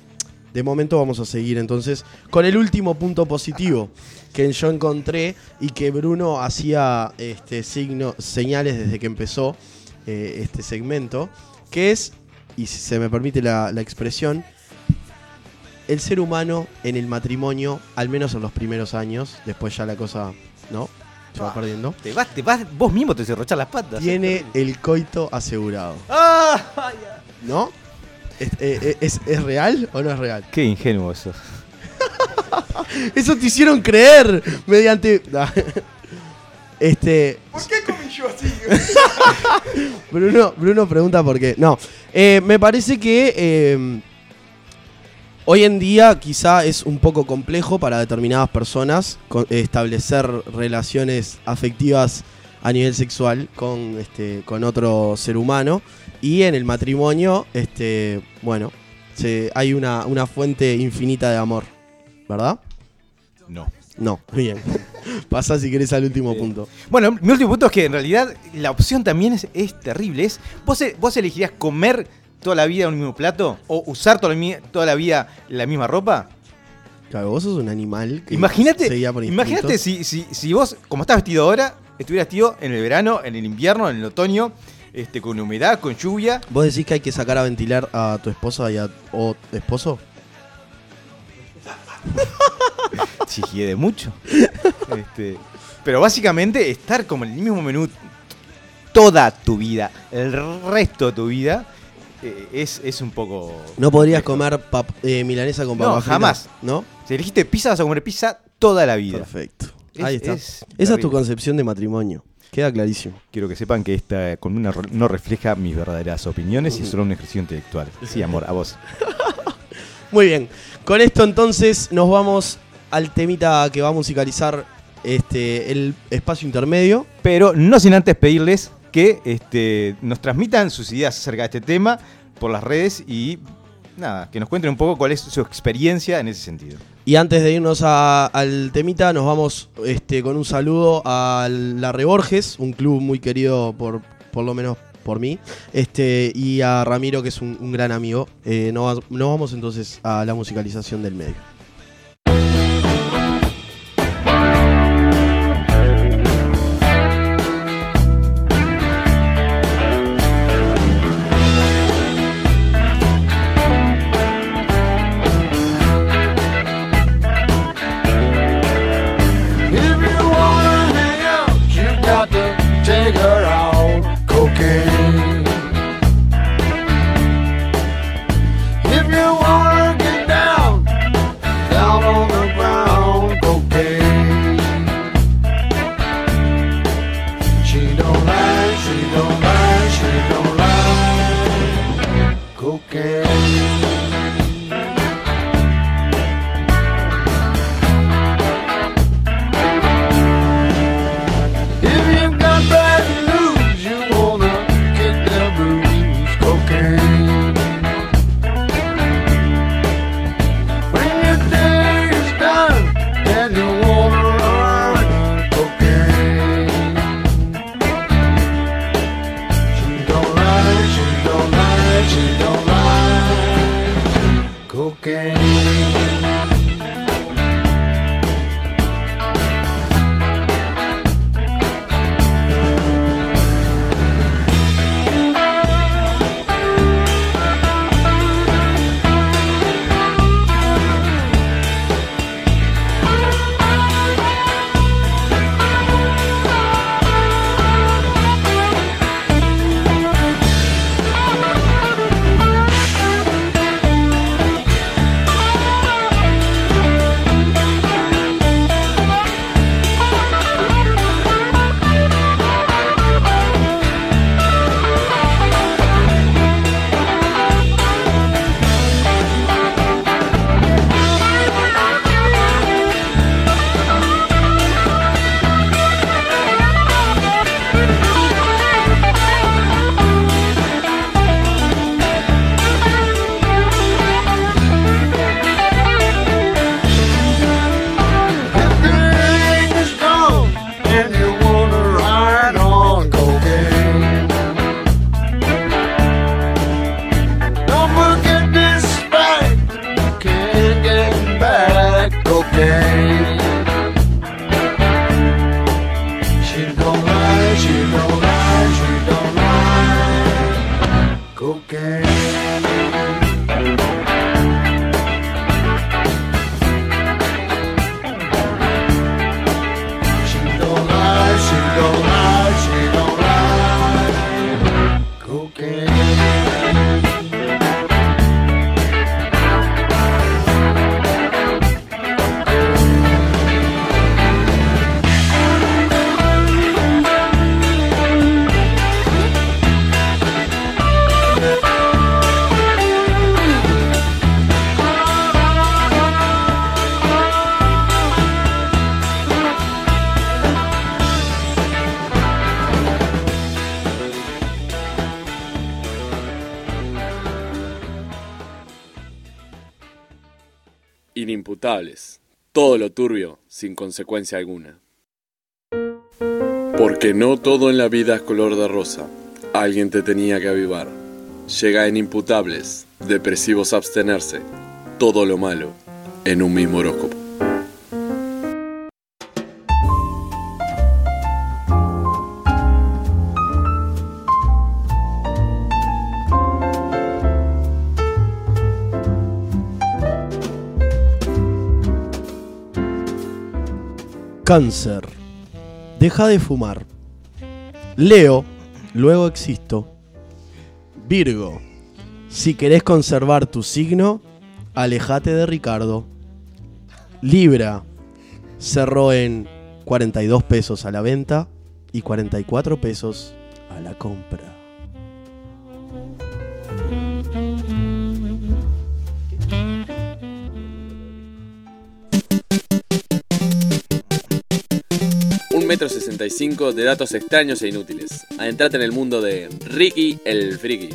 S3: de momento vamos a seguir entonces con el último punto positivo que yo encontré y que Bruno hacía este señales desde que empezó eh, este segmento, que es, y si se me permite la, la expresión, el ser humano en el matrimonio, al menos en los primeros años, después ya la cosa, ¿no? Se va perdiendo.
S4: Te vas, te vas, vos mismo te cerrochás las patas.
S3: Tiene el coito asegurado,
S4: ¡Ah!
S3: ¿no? ¿Es, eh, es- es real o no es real?
S4: Qué ingenuo eso.
S3: Eso te hicieron creer mediante. Este.
S4: ¿Por qué con mi
S3: Bruno, Bruno pregunta por qué. No, eh, me parece que eh, hoy en día quizá es un poco complejo para determinadas personas establecer relaciones afectivas a nivel sexual con, este, con otro ser humano. Y en el matrimonio, este, bueno, se- hay una, una fuente infinita de amor, ¿verdad?
S4: No.
S3: No, bien. Pasa si querés al último punto.
S4: Bueno, mi último punto es que en realidad la opción también es, es terrible. Es, ¿vos, ¿Vos elegirías comer toda la vida un mismo plato? ¿O usar toda la, toda la vida la misma ropa?
S3: Claro, vos sos un animal que
S4: Imagínate, imagínate si, si, si vos, como estás vestido ahora, estuvieras vestido en el verano, en el invierno, en el otoño, este, con humedad, con lluvia.
S3: ¿Vos decís que hay que sacar a ventilar a tu esposa y a o esposo?
S4: Si hiede mucho. Este, pero básicamente estar como en el mismo menú toda tu vida, el resto de tu vida, eh, es, es un poco.
S3: No podrías comer pap- eh, milanesa con
S4: No,
S3: papas fritas,
S4: jamás.
S3: ¿No?
S4: Si elegiste pizza, vas a comer pizza toda la vida.
S3: Perfecto.
S4: Es-
S3: Ahí está.
S4: es
S3: Esa es tu concepción de matrimonio. Queda clarísimo.
S4: Quiero que sepan que esta columna no refleja mis verdaderas opiniones y es solo un ejercicio intelectual. Sí, amor, a vos.
S3: Muy bien. Con esto entonces nos vamos al temita que va a musicalizar este el espacio intermedio.
S4: Pero no sin antes pedirles que este, nos transmitan sus ideas acerca de este tema por las redes y nada, que nos cuenten un poco cuál es su experiencia en ese sentido.
S3: Y antes de irnos a- al temita, nos vamos este, con un saludo a la Reborges, un club muy querido por, por lo menos por mí, este, y a Ramiro, que es un, gran amigo. Eh, nos vamos entonces a la musicalización del medio.
S5: again. Todo lo turbio sin consecuencia alguna. Porque no todo en la vida es color de rosa. Alguien te tenía que avivar. Llega en imputables, depresivos abstenerse. Todo lo malo en un mismo horóscopo.
S3: Cáncer. Deja de fumar. Leo. Luego existo. Virgo. Si querés conservar tu signo, alejate de Ricardo. Libra. Cerró en 42 pesos a la venta y 44 pesos a la compra.
S5: Metro sesenta y cinco de datos extraños e inútiles. Adentrate en el mundo de Ricky el Friki.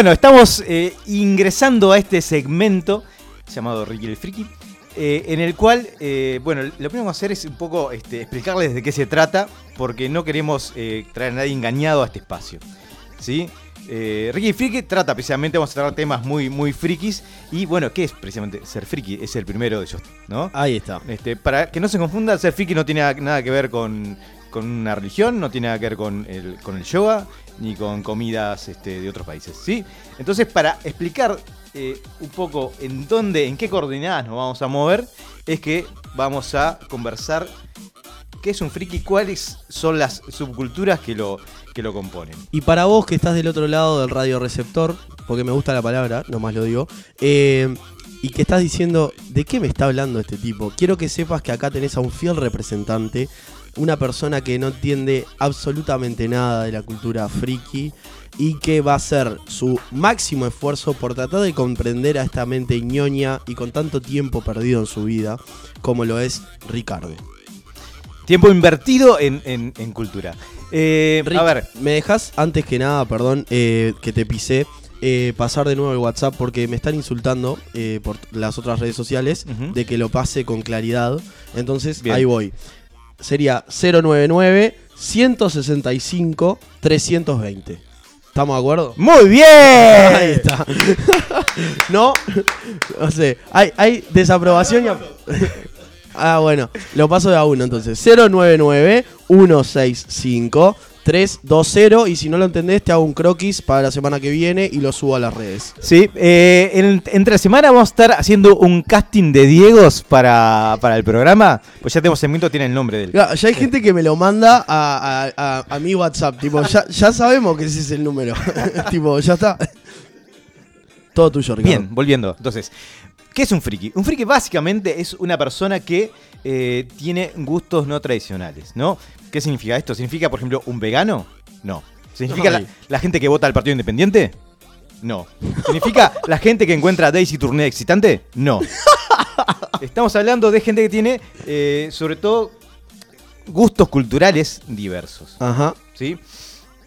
S4: Bueno, estamos eh, ingresando a este segmento llamado Ricky el Friki, eh, en el cual, eh, bueno, lo primero que vamos a hacer es un poco este, explicarles de qué se trata, porque no queremos traer a nadie engañado a este espacio. ¿Sí? Eh, Ricky Friki trata precisamente, vamos a tratar temas muy, muy frikis, y bueno, ¿qué es precisamente ser friki? Es el primero de ellos, ¿no?
S3: Ahí está.
S4: Este, para que no se confunda, ser friki no tiene nada que ver con, con una religión, no tiene nada que ver con el, con el yoga, ni con comidas este, de otros países, ¿sí? Entonces, para explicar eh, un poco en dónde, en qué coordenadas nos vamos a mover, es que vamos a conversar qué es un friki, cuáles son las subculturas que lo, que lo componen.
S3: Y para vos que estás del otro lado del radioreceptor, porque me gusta la palabra, nomás lo digo, eh, y que estás diciendo, ¿de qué me está hablando este tipo? Quiero que sepas que acá tenés a un fiel representante, una persona que no entiende absolutamente nada de la cultura friki y que va a hacer su máximo esfuerzo por tratar de comprender a esta mente ñoña y con tanto tiempo perdido en su vida como lo es Ricardo.
S4: Tiempo invertido en, en- en cultura. Eh,
S3: Rick,
S4: a ver,
S3: ¿me dejas antes que nada, perdón, eh, que te pisé, eh, pasar de nuevo el WhatsApp porque me están insultando eh, por las otras redes sociales de que lo pase con claridad? Entonces,
S4: Bien.
S3: ahí voy. Sería 099 165 320. ¿Estamos de acuerdo?
S4: muy bien.
S3: Ahí está. no, no sé. Hay, hay desaprobación y. ah, bueno. Lo paso de a uno entonces. 099-165-320. Y si no lo entendés, te hago un croquis para la semana que viene y lo subo a las redes.
S4: Sí, eh, en- entre semana vamos a estar haciendo un casting de Diegos para, para el programa. Pues ya tenemos segmento, tiene el nombre del.
S3: Ya, ya hay gente que me lo manda a, a- a- a mi WhatsApp. Tipo, ya, ya sabemos que ese es el número. tipo, ya está. Todo tuyo, Ricardo.
S4: Bien, volviendo. Entonces, ¿qué es un friki? Un friki básicamente es una persona que eh, tiene gustos no tradicionales, ¿no? ¿Qué significa esto? ¿Significa, por ejemplo, un vegano? No. ¿Significa la, gente que vota al Partido Independiente? No. ¿Significa la gente que encuentra a Daisy Tourné excitante? No. Estamos hablando de gente que tiene, eh, sobre todo, gustos culturales diversos.
S3: Ajá.
S4: ¿sí?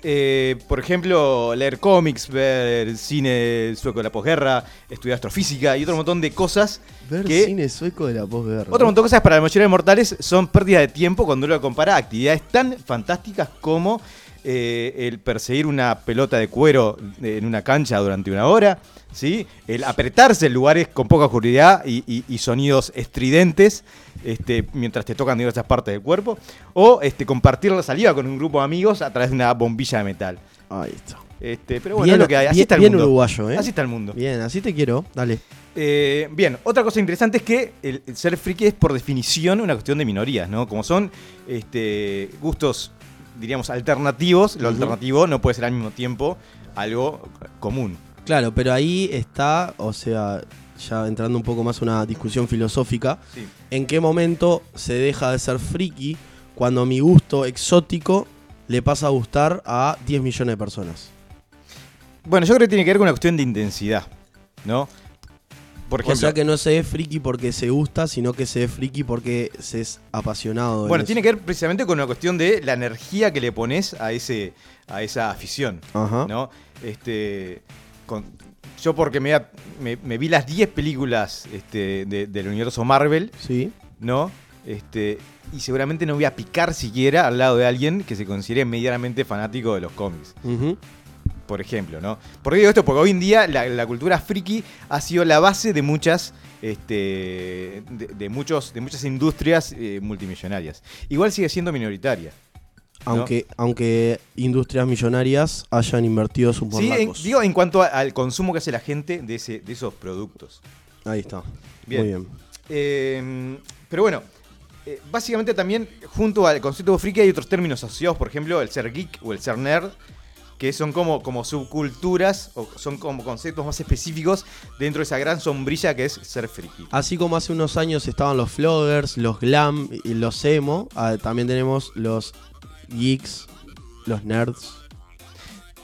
S4: Eh, por ejemplo, leer cómics, ver cine sueco de la posguerra, estudiar astrofísica y otro montón de cosas
S3: Ver
S4: que...
S3: cine sueco de la posguerra.
S4: Otro montón de cosas para la mayoría de mortales son pérdida de tiempo cuando uno lo compara a actividades tan fantásticas como eh, el perseguir una pelota de cuero en una cancha durante una hora, ¿sí? el apretarse en lugares con poca oscuridad y, y- y sonidos estridentes este, mientras te tocan diversas partes del cuerpo, o este, compartir la saliva con un grupo de amigos a través de una bombilla de metal.
S3: Ahí está.
S4: Este, pero bueno,
S3: Bien-
S4: es lo que hay. Así
S3: bien-
S4: está el
S3: bien
S4: mundo.
S3: uruguayo, ¿eh?
S4: Así está el mundo.
S3: Bien, así te quiero. Dale.
S4: Eh, bien, otra cosa interesante es que el, el ser friki es por definición una cuestión de minorías, ¿no? Como son este, gustos, diríamos, alternativos, lo alternativo no puede ser al mismo tiempo algo común.
S3: Claro, pero ahí está, o sea, ya entrando un poco más una discusión filosófica,
S4: Sí.
S3: ¿en qué momento se deja de ser friki cuando mi gusto exótico le pasa a gustar a 10 millones de personas.
S4: Bueno, yo creo que tiene que ver con una cuestión de intensidad, ¿no? Por ejemplo,
S3: o sea que no se es friki porque se gusta, sino que se es friki porque se es apasionado. en
S4: bueno,
S3: eso.
S4: tiene que ver precisamente con una cuestión de la energía que le pones a ese a esa afición,
S3: Ajá.
S4: ¿no? Este, con- yo porque me, me- me vi las 10 películas este, de- del universo Marvel,
S3: Sí.
S4: ¿no? Este, y seguramente no voy a picar siquiera al lado de alguien que se considere medianamente fanático de los cómics.
S3: Ujú.
S4: Por ejemplo, ¿no? ¿Por qué digo esto? Porque hoy en día la, la cultura friki ha sido la base de muchas, este, de, de muchos, de muchas industrias eh, multimillonarias. Igual sigue siendo minoritaria.
S3: Aunque, aunque industrias millonarias hayan invertido sus
S4: Sí, en, digo en cuanto a- al consumo que hace la gente de, ese, de esos productos.
S3: Ahí está.
S4: Bien.
S3: Muy bien.
S4: Eh, pero bueno, eh, básicamente también junto al concepto de friki hay otros términos asociados, por ejemplo, el ser geek o el ser nerd, que son como, como subculturas o son como conceptos más específicos dentro de esa gran sombrilla que es ser friki.
S3: Así como hace unos años estaban los floggers, los glam y los emo, ah, también tenemos los geeks, los nerds.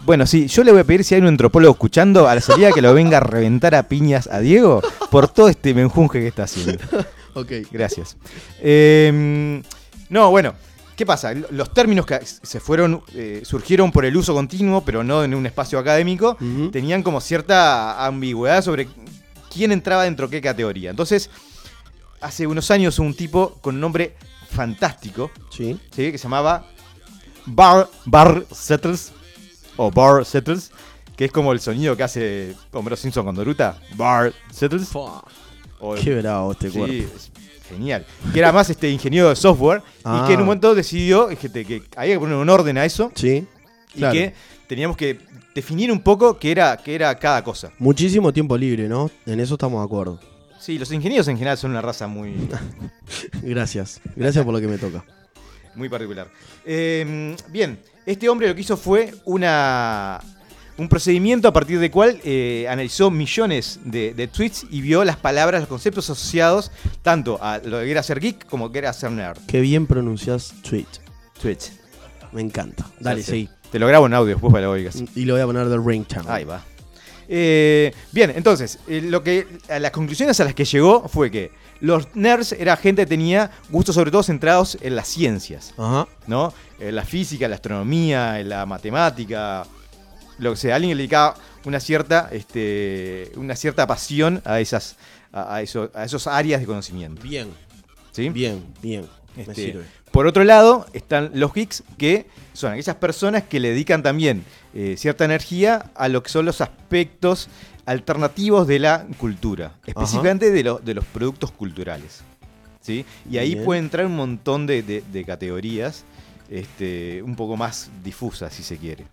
S4: Bueno, sí, yo le voy a pedir si hay un antropólogo escuchando a la salida que lo venga a reventar a piñas a Diego por todo este menjunje que está haciendo.
S3: Ok.
S4: Gracias. Eh, no, bueno, ¿qué pasa? Los términos que se fueron, eh, surgieron por el uso continuo, pero no en un espacio académico, tenían como cierta ambigüedad sobre quién entraba dentro de qué categoría. Entonces, hace unos años un tipo con un nombre fantástico,
S3: Sí.
S4: ¿sí? que se llamaba Bar, Bar Settles, o Bar Settles, que es como el sonido que hace Homero Simpson con Doruta, Bar Settles. O-
S3: Qué bravo este
S4: Sí,
S3: cuerpo.
S4: genial. Que era más este ingeniero de software
S3: Ah.
S4: y que en un momento decidió este, que había que poner un orden a eso
S3: Sí.
S4: y
S3: claro.
S4: que teníamos que definir un poco qué era, qué era cada cosa.
S3: Muchísimo tiempo libre, ¿no? En eso estamos de acuerdo.
S4: Sí, los ingenieros en general son una raza muy,
S3: Gracias. Gracias por lo que me toca.
S4: muy particular. Eh, bien, este hombre lo que hizo fue una, un procedimiento a partir del cual eh, analizó millones de, de tweets y vio las palabras, los conceptos asociados tanto a lo que era ser geek como que era ser nerd.
S3: Qué bien pronuncias tweet.
S4: Twitch.
S3: Me encanta. Dale, seguí.
S4: Te lo grabo en audio después para que lo oigas.
S3: Y lo voy a poner de ring channel.
S4: Ahí va. Eh, bien, entonces, eh, lo que, a las conclusiones a las que llegó fue que los nerds era gente que tenía gustos sobre todo centrados en las ciencias,
S3: Ajá.
S4: ¿no? En la física, la astronomía, en la matemática, lo que sea. Alguien que le dedicaba una cierta, este, una cierta pasión a esas, a, a eso- a esos áreas de conocimiento.
S3: Bien.
S4: ¿sí?
S3: Bien, bien. Me
S4: Este,
S3: sirve.
S4: por otro lado, están los geeks, que son aquellas personas que le dedican también eh, cierta energía a lo que son los aspectos alternativos de la cultura, específicamente de, los- de los productos culturales. ¿sí? Y ahí
S3: Bien.
S4: puede entrar un montón de, de- de categorías este, un poco más difusas, si se quiere.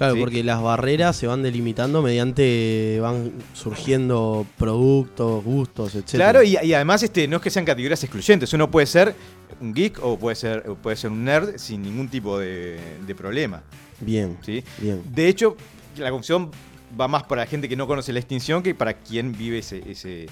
S3: Claro,
S4: Sí.
S3: porque las barreras se van delimitando mediante van surgiendo productos, gustos, etc.
S4: Claro, y, y además este, no es que sean categorías excluyentes. Uno puede ser un geek o puede ser, puede ser un nerd sin ningún tipo de, de problema.
S3: Bien,
S4: ¿sí?
S3: bien.
S4: De hecho, la confusión va más para la gente que no conoce la extinción que para quien vive ese, ese-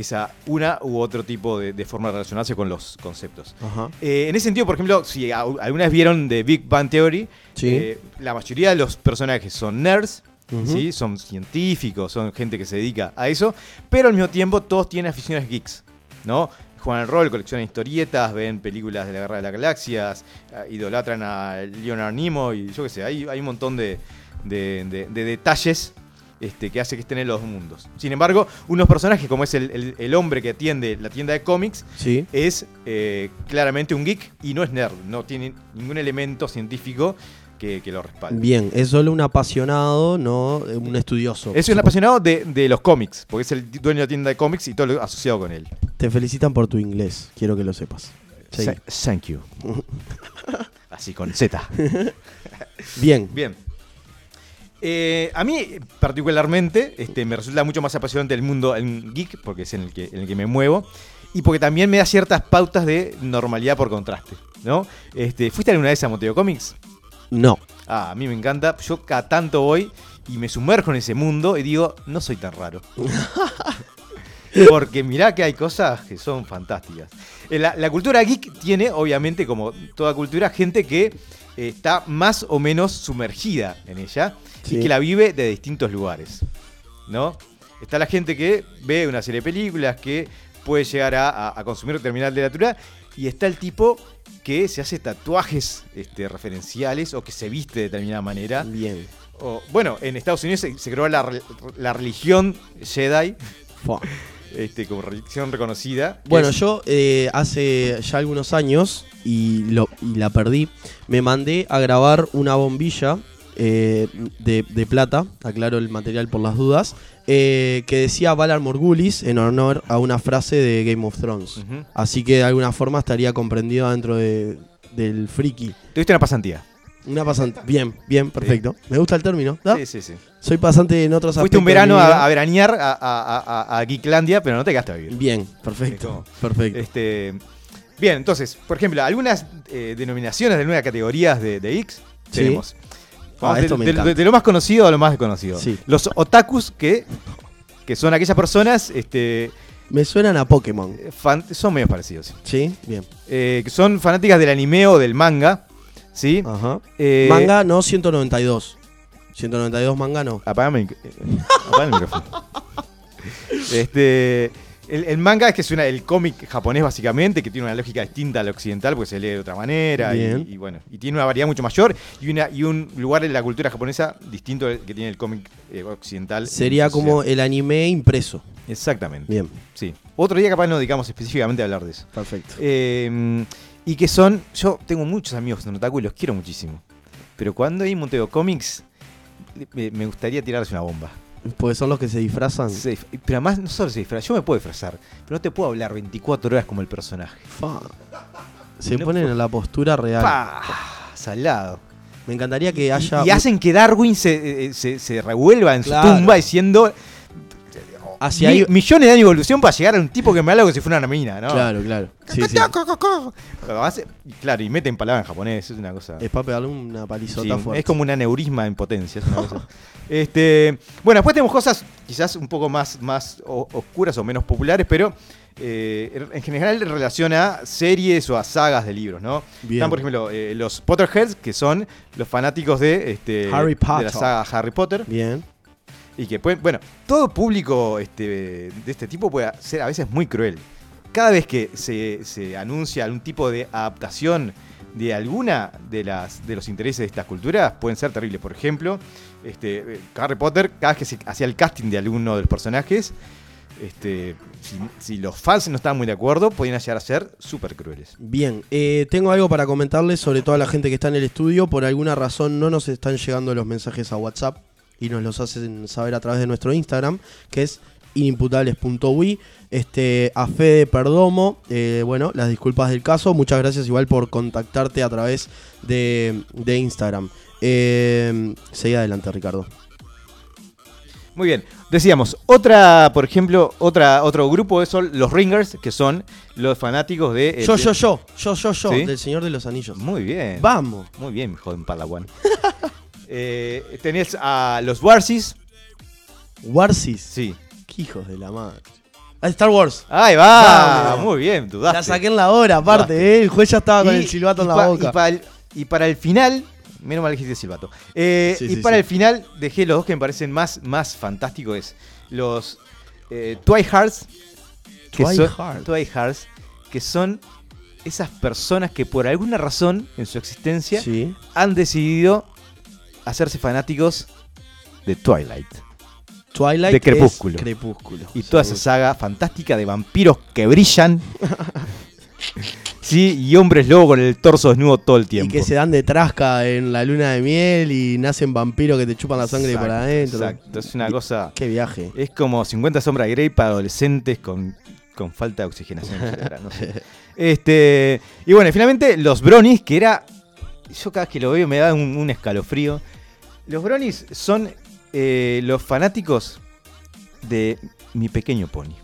S4: esa una u otro tipo de, de forma de relacionarse con los conceptos. Eh, en ese sentido, por ejemplo, si a- alguna vez vieron The Big Bang Theory,
S3: Sí.
S4: eh, la mayoría de los personajes son nerds. ¿sí? son científicos, son gente que se dedica a eso, pero al mismo tiempo todos tienen aficiones geeks, ¿no? Juegan el rol, coleccionan historietas, ven películas de la Guerra de las Galaxias, eh, idolatran a Leonard Nimoy, yo qué sé, hay, hay un montón de, de- de- de detalles este, que hace que estén en los dos mundos. Sin embargo, unos personajes como es el, el- el hombre que atiende la tienda de cómics,
S3: Sí.
S4: es eh, claramente un geek y no es nerd, no tiene ningún elemento científico que, que lo respalde.
S3: Bien, es solo un apasionado, no un estudioso.
S4: Es un apasionado de, de los cómics, porque es el dueño de la tienda de cómics y todo lo asociado con él.
S3: Te felicitan por tu inglés, quiero que lo sepas.
S4: Thank you. Así con Z.
S3: Bien,
S4: Bien. Eh, a mí, particularmente, este, me resulta mucho más apasionante el mundo el geek, porque es en el, que, en el que me muevo, y porque también me da ciertas pautas de normalidad por contraste. ¿no? Este, ¿Fuiste alguna vez a Monteo Comics?
S3: no.
S4: Ah, a mí me encanta. Yo cada tanto voy y me sumerjo en ese mundo y digo, no soy tan raro. Porque mirá que hay cosas que son fantásticas. Eh, La, la cultura geek tiene, obviamente, como toda cultura, gente que eh, está más o menos sumergida en ella
S3: Sí.
S4: y que la vive de distintos lugares. ¿No? Está la gente que ve una serie de películas, que puede llegar a, a- a consumir determinada literatura, y está el tipo que se hace tatuajes este, referenciales o que se viste de determinada manera.
S3: Bien.
S4: O, bueno, en Estados Unidos se, se creó la, re- la religión Jedi
S3: Fua.
S4: este, como religión reconocida.
S3: Bueno,
S4: es-
S3: yo eh, hace ya algunos años, y, lo, y la perdí, me mandé a grabar una bombilla eh, de, de plata, aclaro el material por las dudas, eh, que decía Valar Morgulis en honor a una frase de Game of Thrones. Así que de alguna forma estaría comprendido dentro de, del friki.
S4: Tuviste una pasantía.
S3: Una pasante. Bien, bien, perfecto. Me gusta el término. ¿da?
S4: Sí, sí, sí.
S3: Soy pasante en otros
S4: Fuiste un
S3: aspectos de mi
S4: verano a, a veranear a, a, a- a Geeklandia, pero no te quedaste a vivir.
S3: Bien, perfecto. Perfecto.
S4: Este, bien, entonces, por ejemplo, algunas eh, denominaciones de nuevas categorías de, de X
S3: Sí. Ah,
S4: Vamos de,
S3: esto me
S4: de-
S3: encanta.
S4: de lo más conocido a lo más desconocido.
S3: Sí.
S4: Los otakus que, que son aquellas personas este,
S3: Me suenan a Pokémon.
S4: fan- son medio parecidos.
S3: ¿Sí? Bien.
S4: Eh, que son fanáticas del anime o del manga. ¿Sí?
S3: Ajá.
S4: Eh,
S3: Manga no 192. 192 manga no.
S4: Apagame el, eh, apagá el micrófono. Este, el, el manga es que es una- el cómic japonés básicamente, que tiene una lógica distinta al occidental, porque se lee de otra manera. Y, bueno, y tiene una variedad mucho mayor y, una, y un lugar en la cultura japonesa distinto al que tiene el cómic eh, occidental.
S3: Sería como el anime impreso.
S4: Exactamente.
S3: Bien,
S4: Sí. Otro día capaz nos dedicamos específicamente a hablar de eso.
S3: perfecto.
S4: Eh, y que son. Yo tengo muchos amigos en Otaku y los quiero muchísimo. Pero cuando hay Monteo Comics, me, me gustaría tirarles una bomba.
S3: Pues son los que se disfrazan.
S4: Se pero además, no solo se disfraza. Yo me puedo disfrazar, pero no te puedo hablar 24 horas como el personaje.
S3: Fa. Se
S4: No
S3: ponen
S4: puedo-
S3: en la postura real.
S4: ¡Pah! Salado.
S3: Me encantaría que haya.
S4: y hacen que Darwin se, eh, se, se revuelva en
S3: Claro.
S4: su tumba diciendo.
S3: Hacia
S4: mi-
S3: ahí.
S4: millones de años de evolución para llegar a un tipo que me habla como si fuera una mina, ¿no?
S3: Claro, claro. Sí, sí.
S4: Claro, y meten palabras en japonés, es una cosa.
S3: Es para pegarle una palizota
S4: Sí,
S3: fuerte.
S4: es como un aneurisma en potencia. es una cosa. este, bueno, después tenemos cosas quizás un poco más, más o- oscuras o menos populares, pero eh, en general en relación a series o a sagas de libros, ¿no?
S3: Bien.
S4: Están, por ejemplo, eh, los Potterheads, que son los fanáticos de, este,
S3: Harry
S4: de
S3: Potter.
S4: la saga Harry Potter.
S3: Bien.
S4: Y que pueden, bueno, todo público este, de este tipo puede ser a veces muy cruel. Cada vez que se, se anuncia algún tipo de adaptación de alguna de las de los intereses de estas culturas, pueden ser terribles. Por ejemplo, este, Harry Potter, cada vez que se hacía el casting de alguno de los personajes, este, si, si los fans no estaban muy de acuerdo, podían llegar a ser súper crueles.
S3: Bien, eh, tengo algo para comentarles sobre toda la gente que está en el estudio. Por alguna razón no nos están llegando los mensajes a WhatsApp y nos los hacen saber a través de nuestro Instagram, que es inimputables.ui. Este, a Fede Perdomo, eh, bueno, las disculpas del caso. Muchas gracias igual por contactarte a través de, de Instagram. Eh, seguí adelante, Ricardo.
S4: Muy bien, decíamos, otra, por ejemplo, otra, otro grupo son los Ringers, que son los fanáticos de... eh,
S3: Yo, yo, yo, yo, yo, yo,
S4: ¿Sí?
S3: del Señor de los Anillos.
S4: Muy bien.
S3: Vamos.
S4: Muy bien, mi joven Palawan. eh, tenés a los Warsis.
S3: Warsis.
S4: Sí.
S3: Qué hijos de la madre. Ah, Star Wars.
S4: Ahí va.
S3: Vamos.
S4: Muy bien, dudaste.
S3: La saqué en la hora, aparte,
S4: Dudaste.
S3: ¿eh? El juez ya estaba con
S4: Y-
S3: el silbato en la
S4: pa-
S3: boca.
S4: Y, pa- y para el final, menos mal que dijiste silbato. Eh,
S3: Sí,
S4: y
S3: sí,
S4: para
S3: sí.
S4: el final dejé los dos que me parecen más, más fantásticos. Es los eh, Twihards. que son-
S3: Twihards.
S4: Twihards, que son esas personas que por alguna razón en su existencia
S3: Sí.
S4: han decidido hacerse fanáticos de Twilight.
S3: Twilight
S4: De Crepúsculo.
S3: es Crepúsculo.
S4: Y toda esa saga fantástica de vampiros que brillan. sí, y hombres lobo con el torso desnudo todo el
S3: Y
S4: tiempo.
S3: que se dan de trasca en la luna de miel y nacen vampiros que te chupan la sangre por
S4: Exacto,
S3: adentro.
S4: Exacto, es una
S3: Y-
S4: cosa.
S3: Qué viaje.
S4: Es como 50 sombras Grey para adolescentes con, con falta de oxigenación cerebral, no sé. Este, y bueno, y finalmente los Bronies, que era. Yo cada vez que lo veo me da un, un escalofrío. Los Bronies son eh, los fanáticos de mi pequeño pony.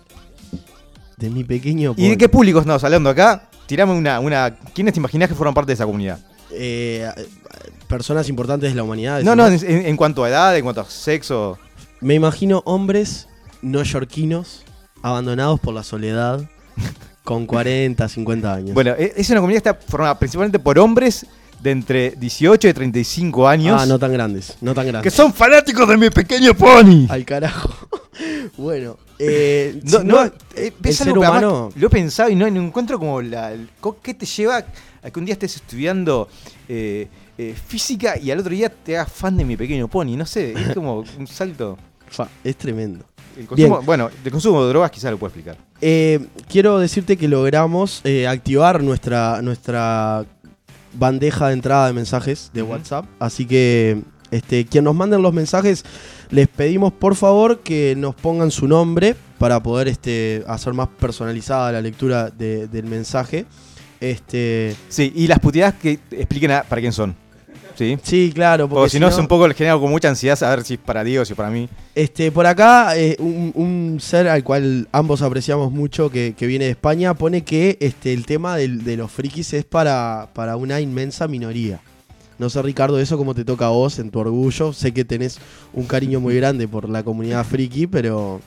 S3: De mi pequeño.
S4: ¿Y de
S3: pony.
S4: qué público estamos hablando acá? Tirame una, una. ¿Quiénes te imaginás que forman parte de esa comunidad?
S3: Eh, personas importantes de la humanidad.
S4: No, no, en- en cuanto a edad, en cuanto a sexo.
S3: Me imagino hombres neoyorquinos abandonados por la soledad con 40, 50 años.
S4: Bueno, e- es una comunidad que está formada principalmente por hombres de entre 18 y 35 años
S3: ah, no tan grandes, no tan
S4: que
S3: grandes.
S4: son fanáticos de mi pequeño pony.
S3: Al carajo. bueno, eh,
S4: No,
S3: si
S4: no,
S3: no-
S4: eh,
S3: el ser
S4: que
S3: humano-
S4: lo he pensado y no, no encuentro como la. el- ¿Qué te lleva a que un día estés estudiando eh, eh, física y al otro día te hagas fan de mi pequeño pony? No sé, es como un salto.
S3: es tremendo.
S4: El consumo-
S3: Bien.
S4: bueno, el consumo de drogas quizás lo puedo explicar.
S3: Quiero decirte que logramos activar nuestra, nuestra bandeja de entrada de mensajes de. WhatsApp. Así que este, quien nos manden los mensajes, les pedimos por favor que nos pongan su nombre para poder este, hacer más personalizada la lectura de- del mensaje. Este,
S4: Sí, y las puteadas que expliquen a- para quién son. ¿Sí?
S3: sí, claro, porque
S4: si no, es un poco le genera con mucha ansiedad saber si es para Diego o si es para mí.
S3: Este, por acá, eh, un, un ser al cual ambos apreciamos mucho, que, que viene de España, pone que este, el tema de los frikis es para, para una inmensa minoría. No sé, Ricardo, eso como te toca a vos en tu orgullo. Sé que tenés un cariño muy grande por la comunidad friki, pero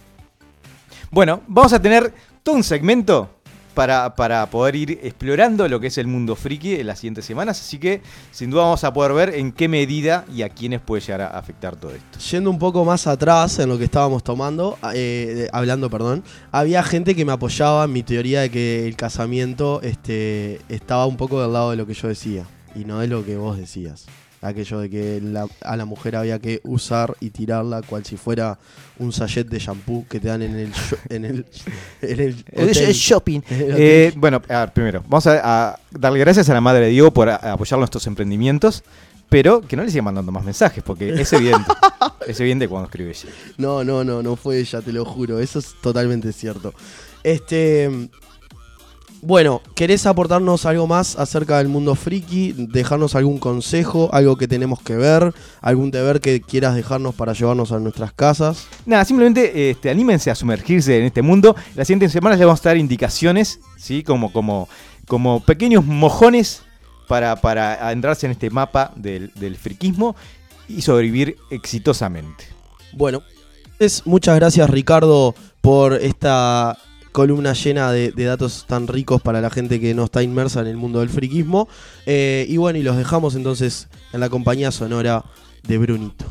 S4: Bueno, vamos a tener todo un segmento para, para poder ir explorando lo que es el mundo friki en las siguientes semanas. Así que sin duda vamos a poder ver en qué medida y a quiénes puede llegar a afectar todo esto.
S3: yendo un poco más atrás en lo que estábamos tomando, eh, de- hablando, perdón, había gente que me apoyaba en mi teoría de que el casamiento este, estaba un poco del lado de lo que yo decía y no de lo que vos decías. Aquello de que la- a la mujer había que usar y tirarla cual si fuera un sachet de shampoo que te dan en el, en el, en el hotel.
S4: shopping.
S3: El.
S4: Eh, bueno, a ver, primero, vamos a, a darle gracias a la madre de Diego por a- apoyar nuestros emprendimientos, pero que no le sigan mandando más mensajes, porque es evidente. es evidente cuando escribe ella.
S3: No, no, no, no fue ella, te lo juro. Eso es totalmente cierto. Este. Bueno, ¿querés aportarnos algo más acerca del mundo friki? ¿Dejarnos algún consejo? ¿Algo que tenemos que ver? ¿Algún deber que quieras dejarnos para llevarnos a nuestras casas?
S4: Nada, simplemente este, anímense a sumergirse en este mundo. Las siguientes semanas les vamos a dar indicaciones, ¿sí? Como, como, como pequeños mojones para, para adentrarse en este mapa del, del friquismo y sobrevivir exitosamente.
S3: Bueno, es, muchas gracias Ricardo por esta columna llena de, datos tan ricos para la gente que no está inmersa en el mundo del friquismo. Eh, y bueno, y los dejamos entonces en la compañía sonora de Brunito.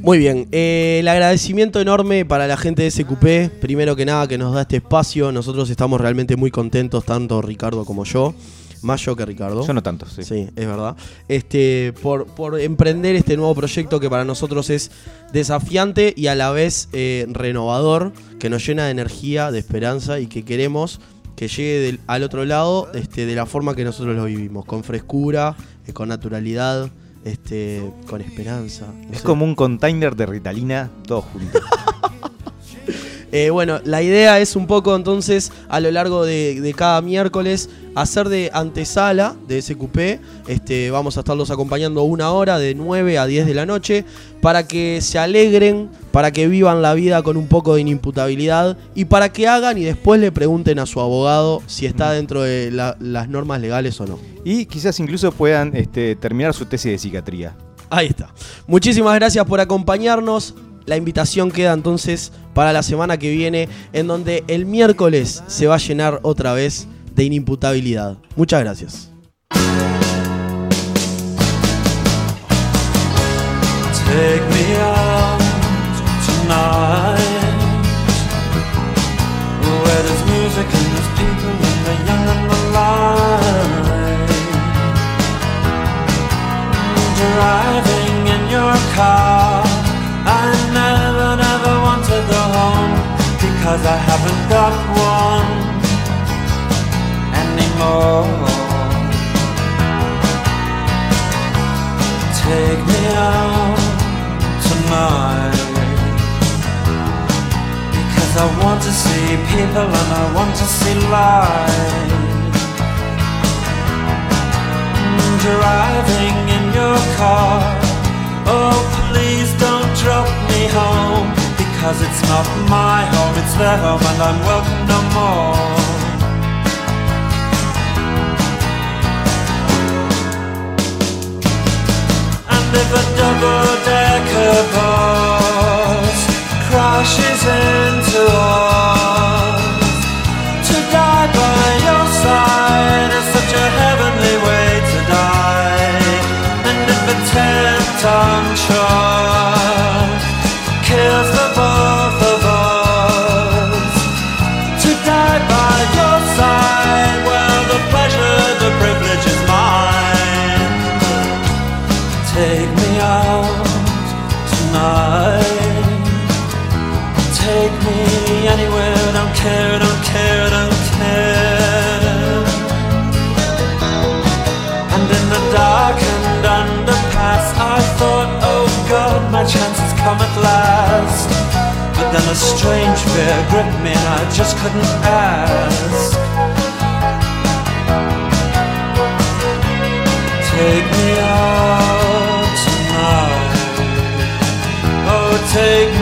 S3: Muy bien, eh, el agradecimiento enorme para la gente de SQP, primero que nada que nos da este espacio, nosotros estamos realmente muy contentos, tanto Ricardo como yo, más yo que Ricardo.
S4: Yo no tanto, sí.
S3: Sí, es verdad. Este, por, por emprender este nuevo proyecto que para nosotros es desafiante y a la vez eh, renovador, que nos llena de energía, de esperanza y que queremos que llegue del- al otro lado este, de la forma que nosotros lo vivimos, con frescura, eh, con naturalidad, este, con esperanza. no
S4: Es
S3: sé.
S4: como un container de Ritalina, todo junto.
S3: Eh, bueno, la idea es un poco entonces a lo largo de, de cada miércoles hacer de antesala de SQP. Este, vamos a estarlos acompañando una hora de 9 a 10 de la noche para que se alegren, para que vivan la vida con un poco de inimputabilidad y para que hagan y después le pregunten a su abogado si está dentro de la- las normas legales o no.
S4: y quizás incluso puedan este, terminar su tesis de psiquiatría.
S3: Ahí está. Muchísimas gracias por acompañarnos. La invitación queda entonces para la semana que viene, en donde el miércoles se va a llenar otra vez de inimputabilidad. Muchas gracias.
S7: Because I haven't got one anymore Take me out tonight Because
S8: I want to see people and I want to see life. Driving in your car. Oh, please don't drop me home. Because it's not my home, it's their home, and I'm welcome no more. And if a double decker bus crashes into us, to die by your side is such a heavenly way to die. And if a ten ton then a strange fear gripped me, and I just couldn't ask. Take me out tonight. Oh, take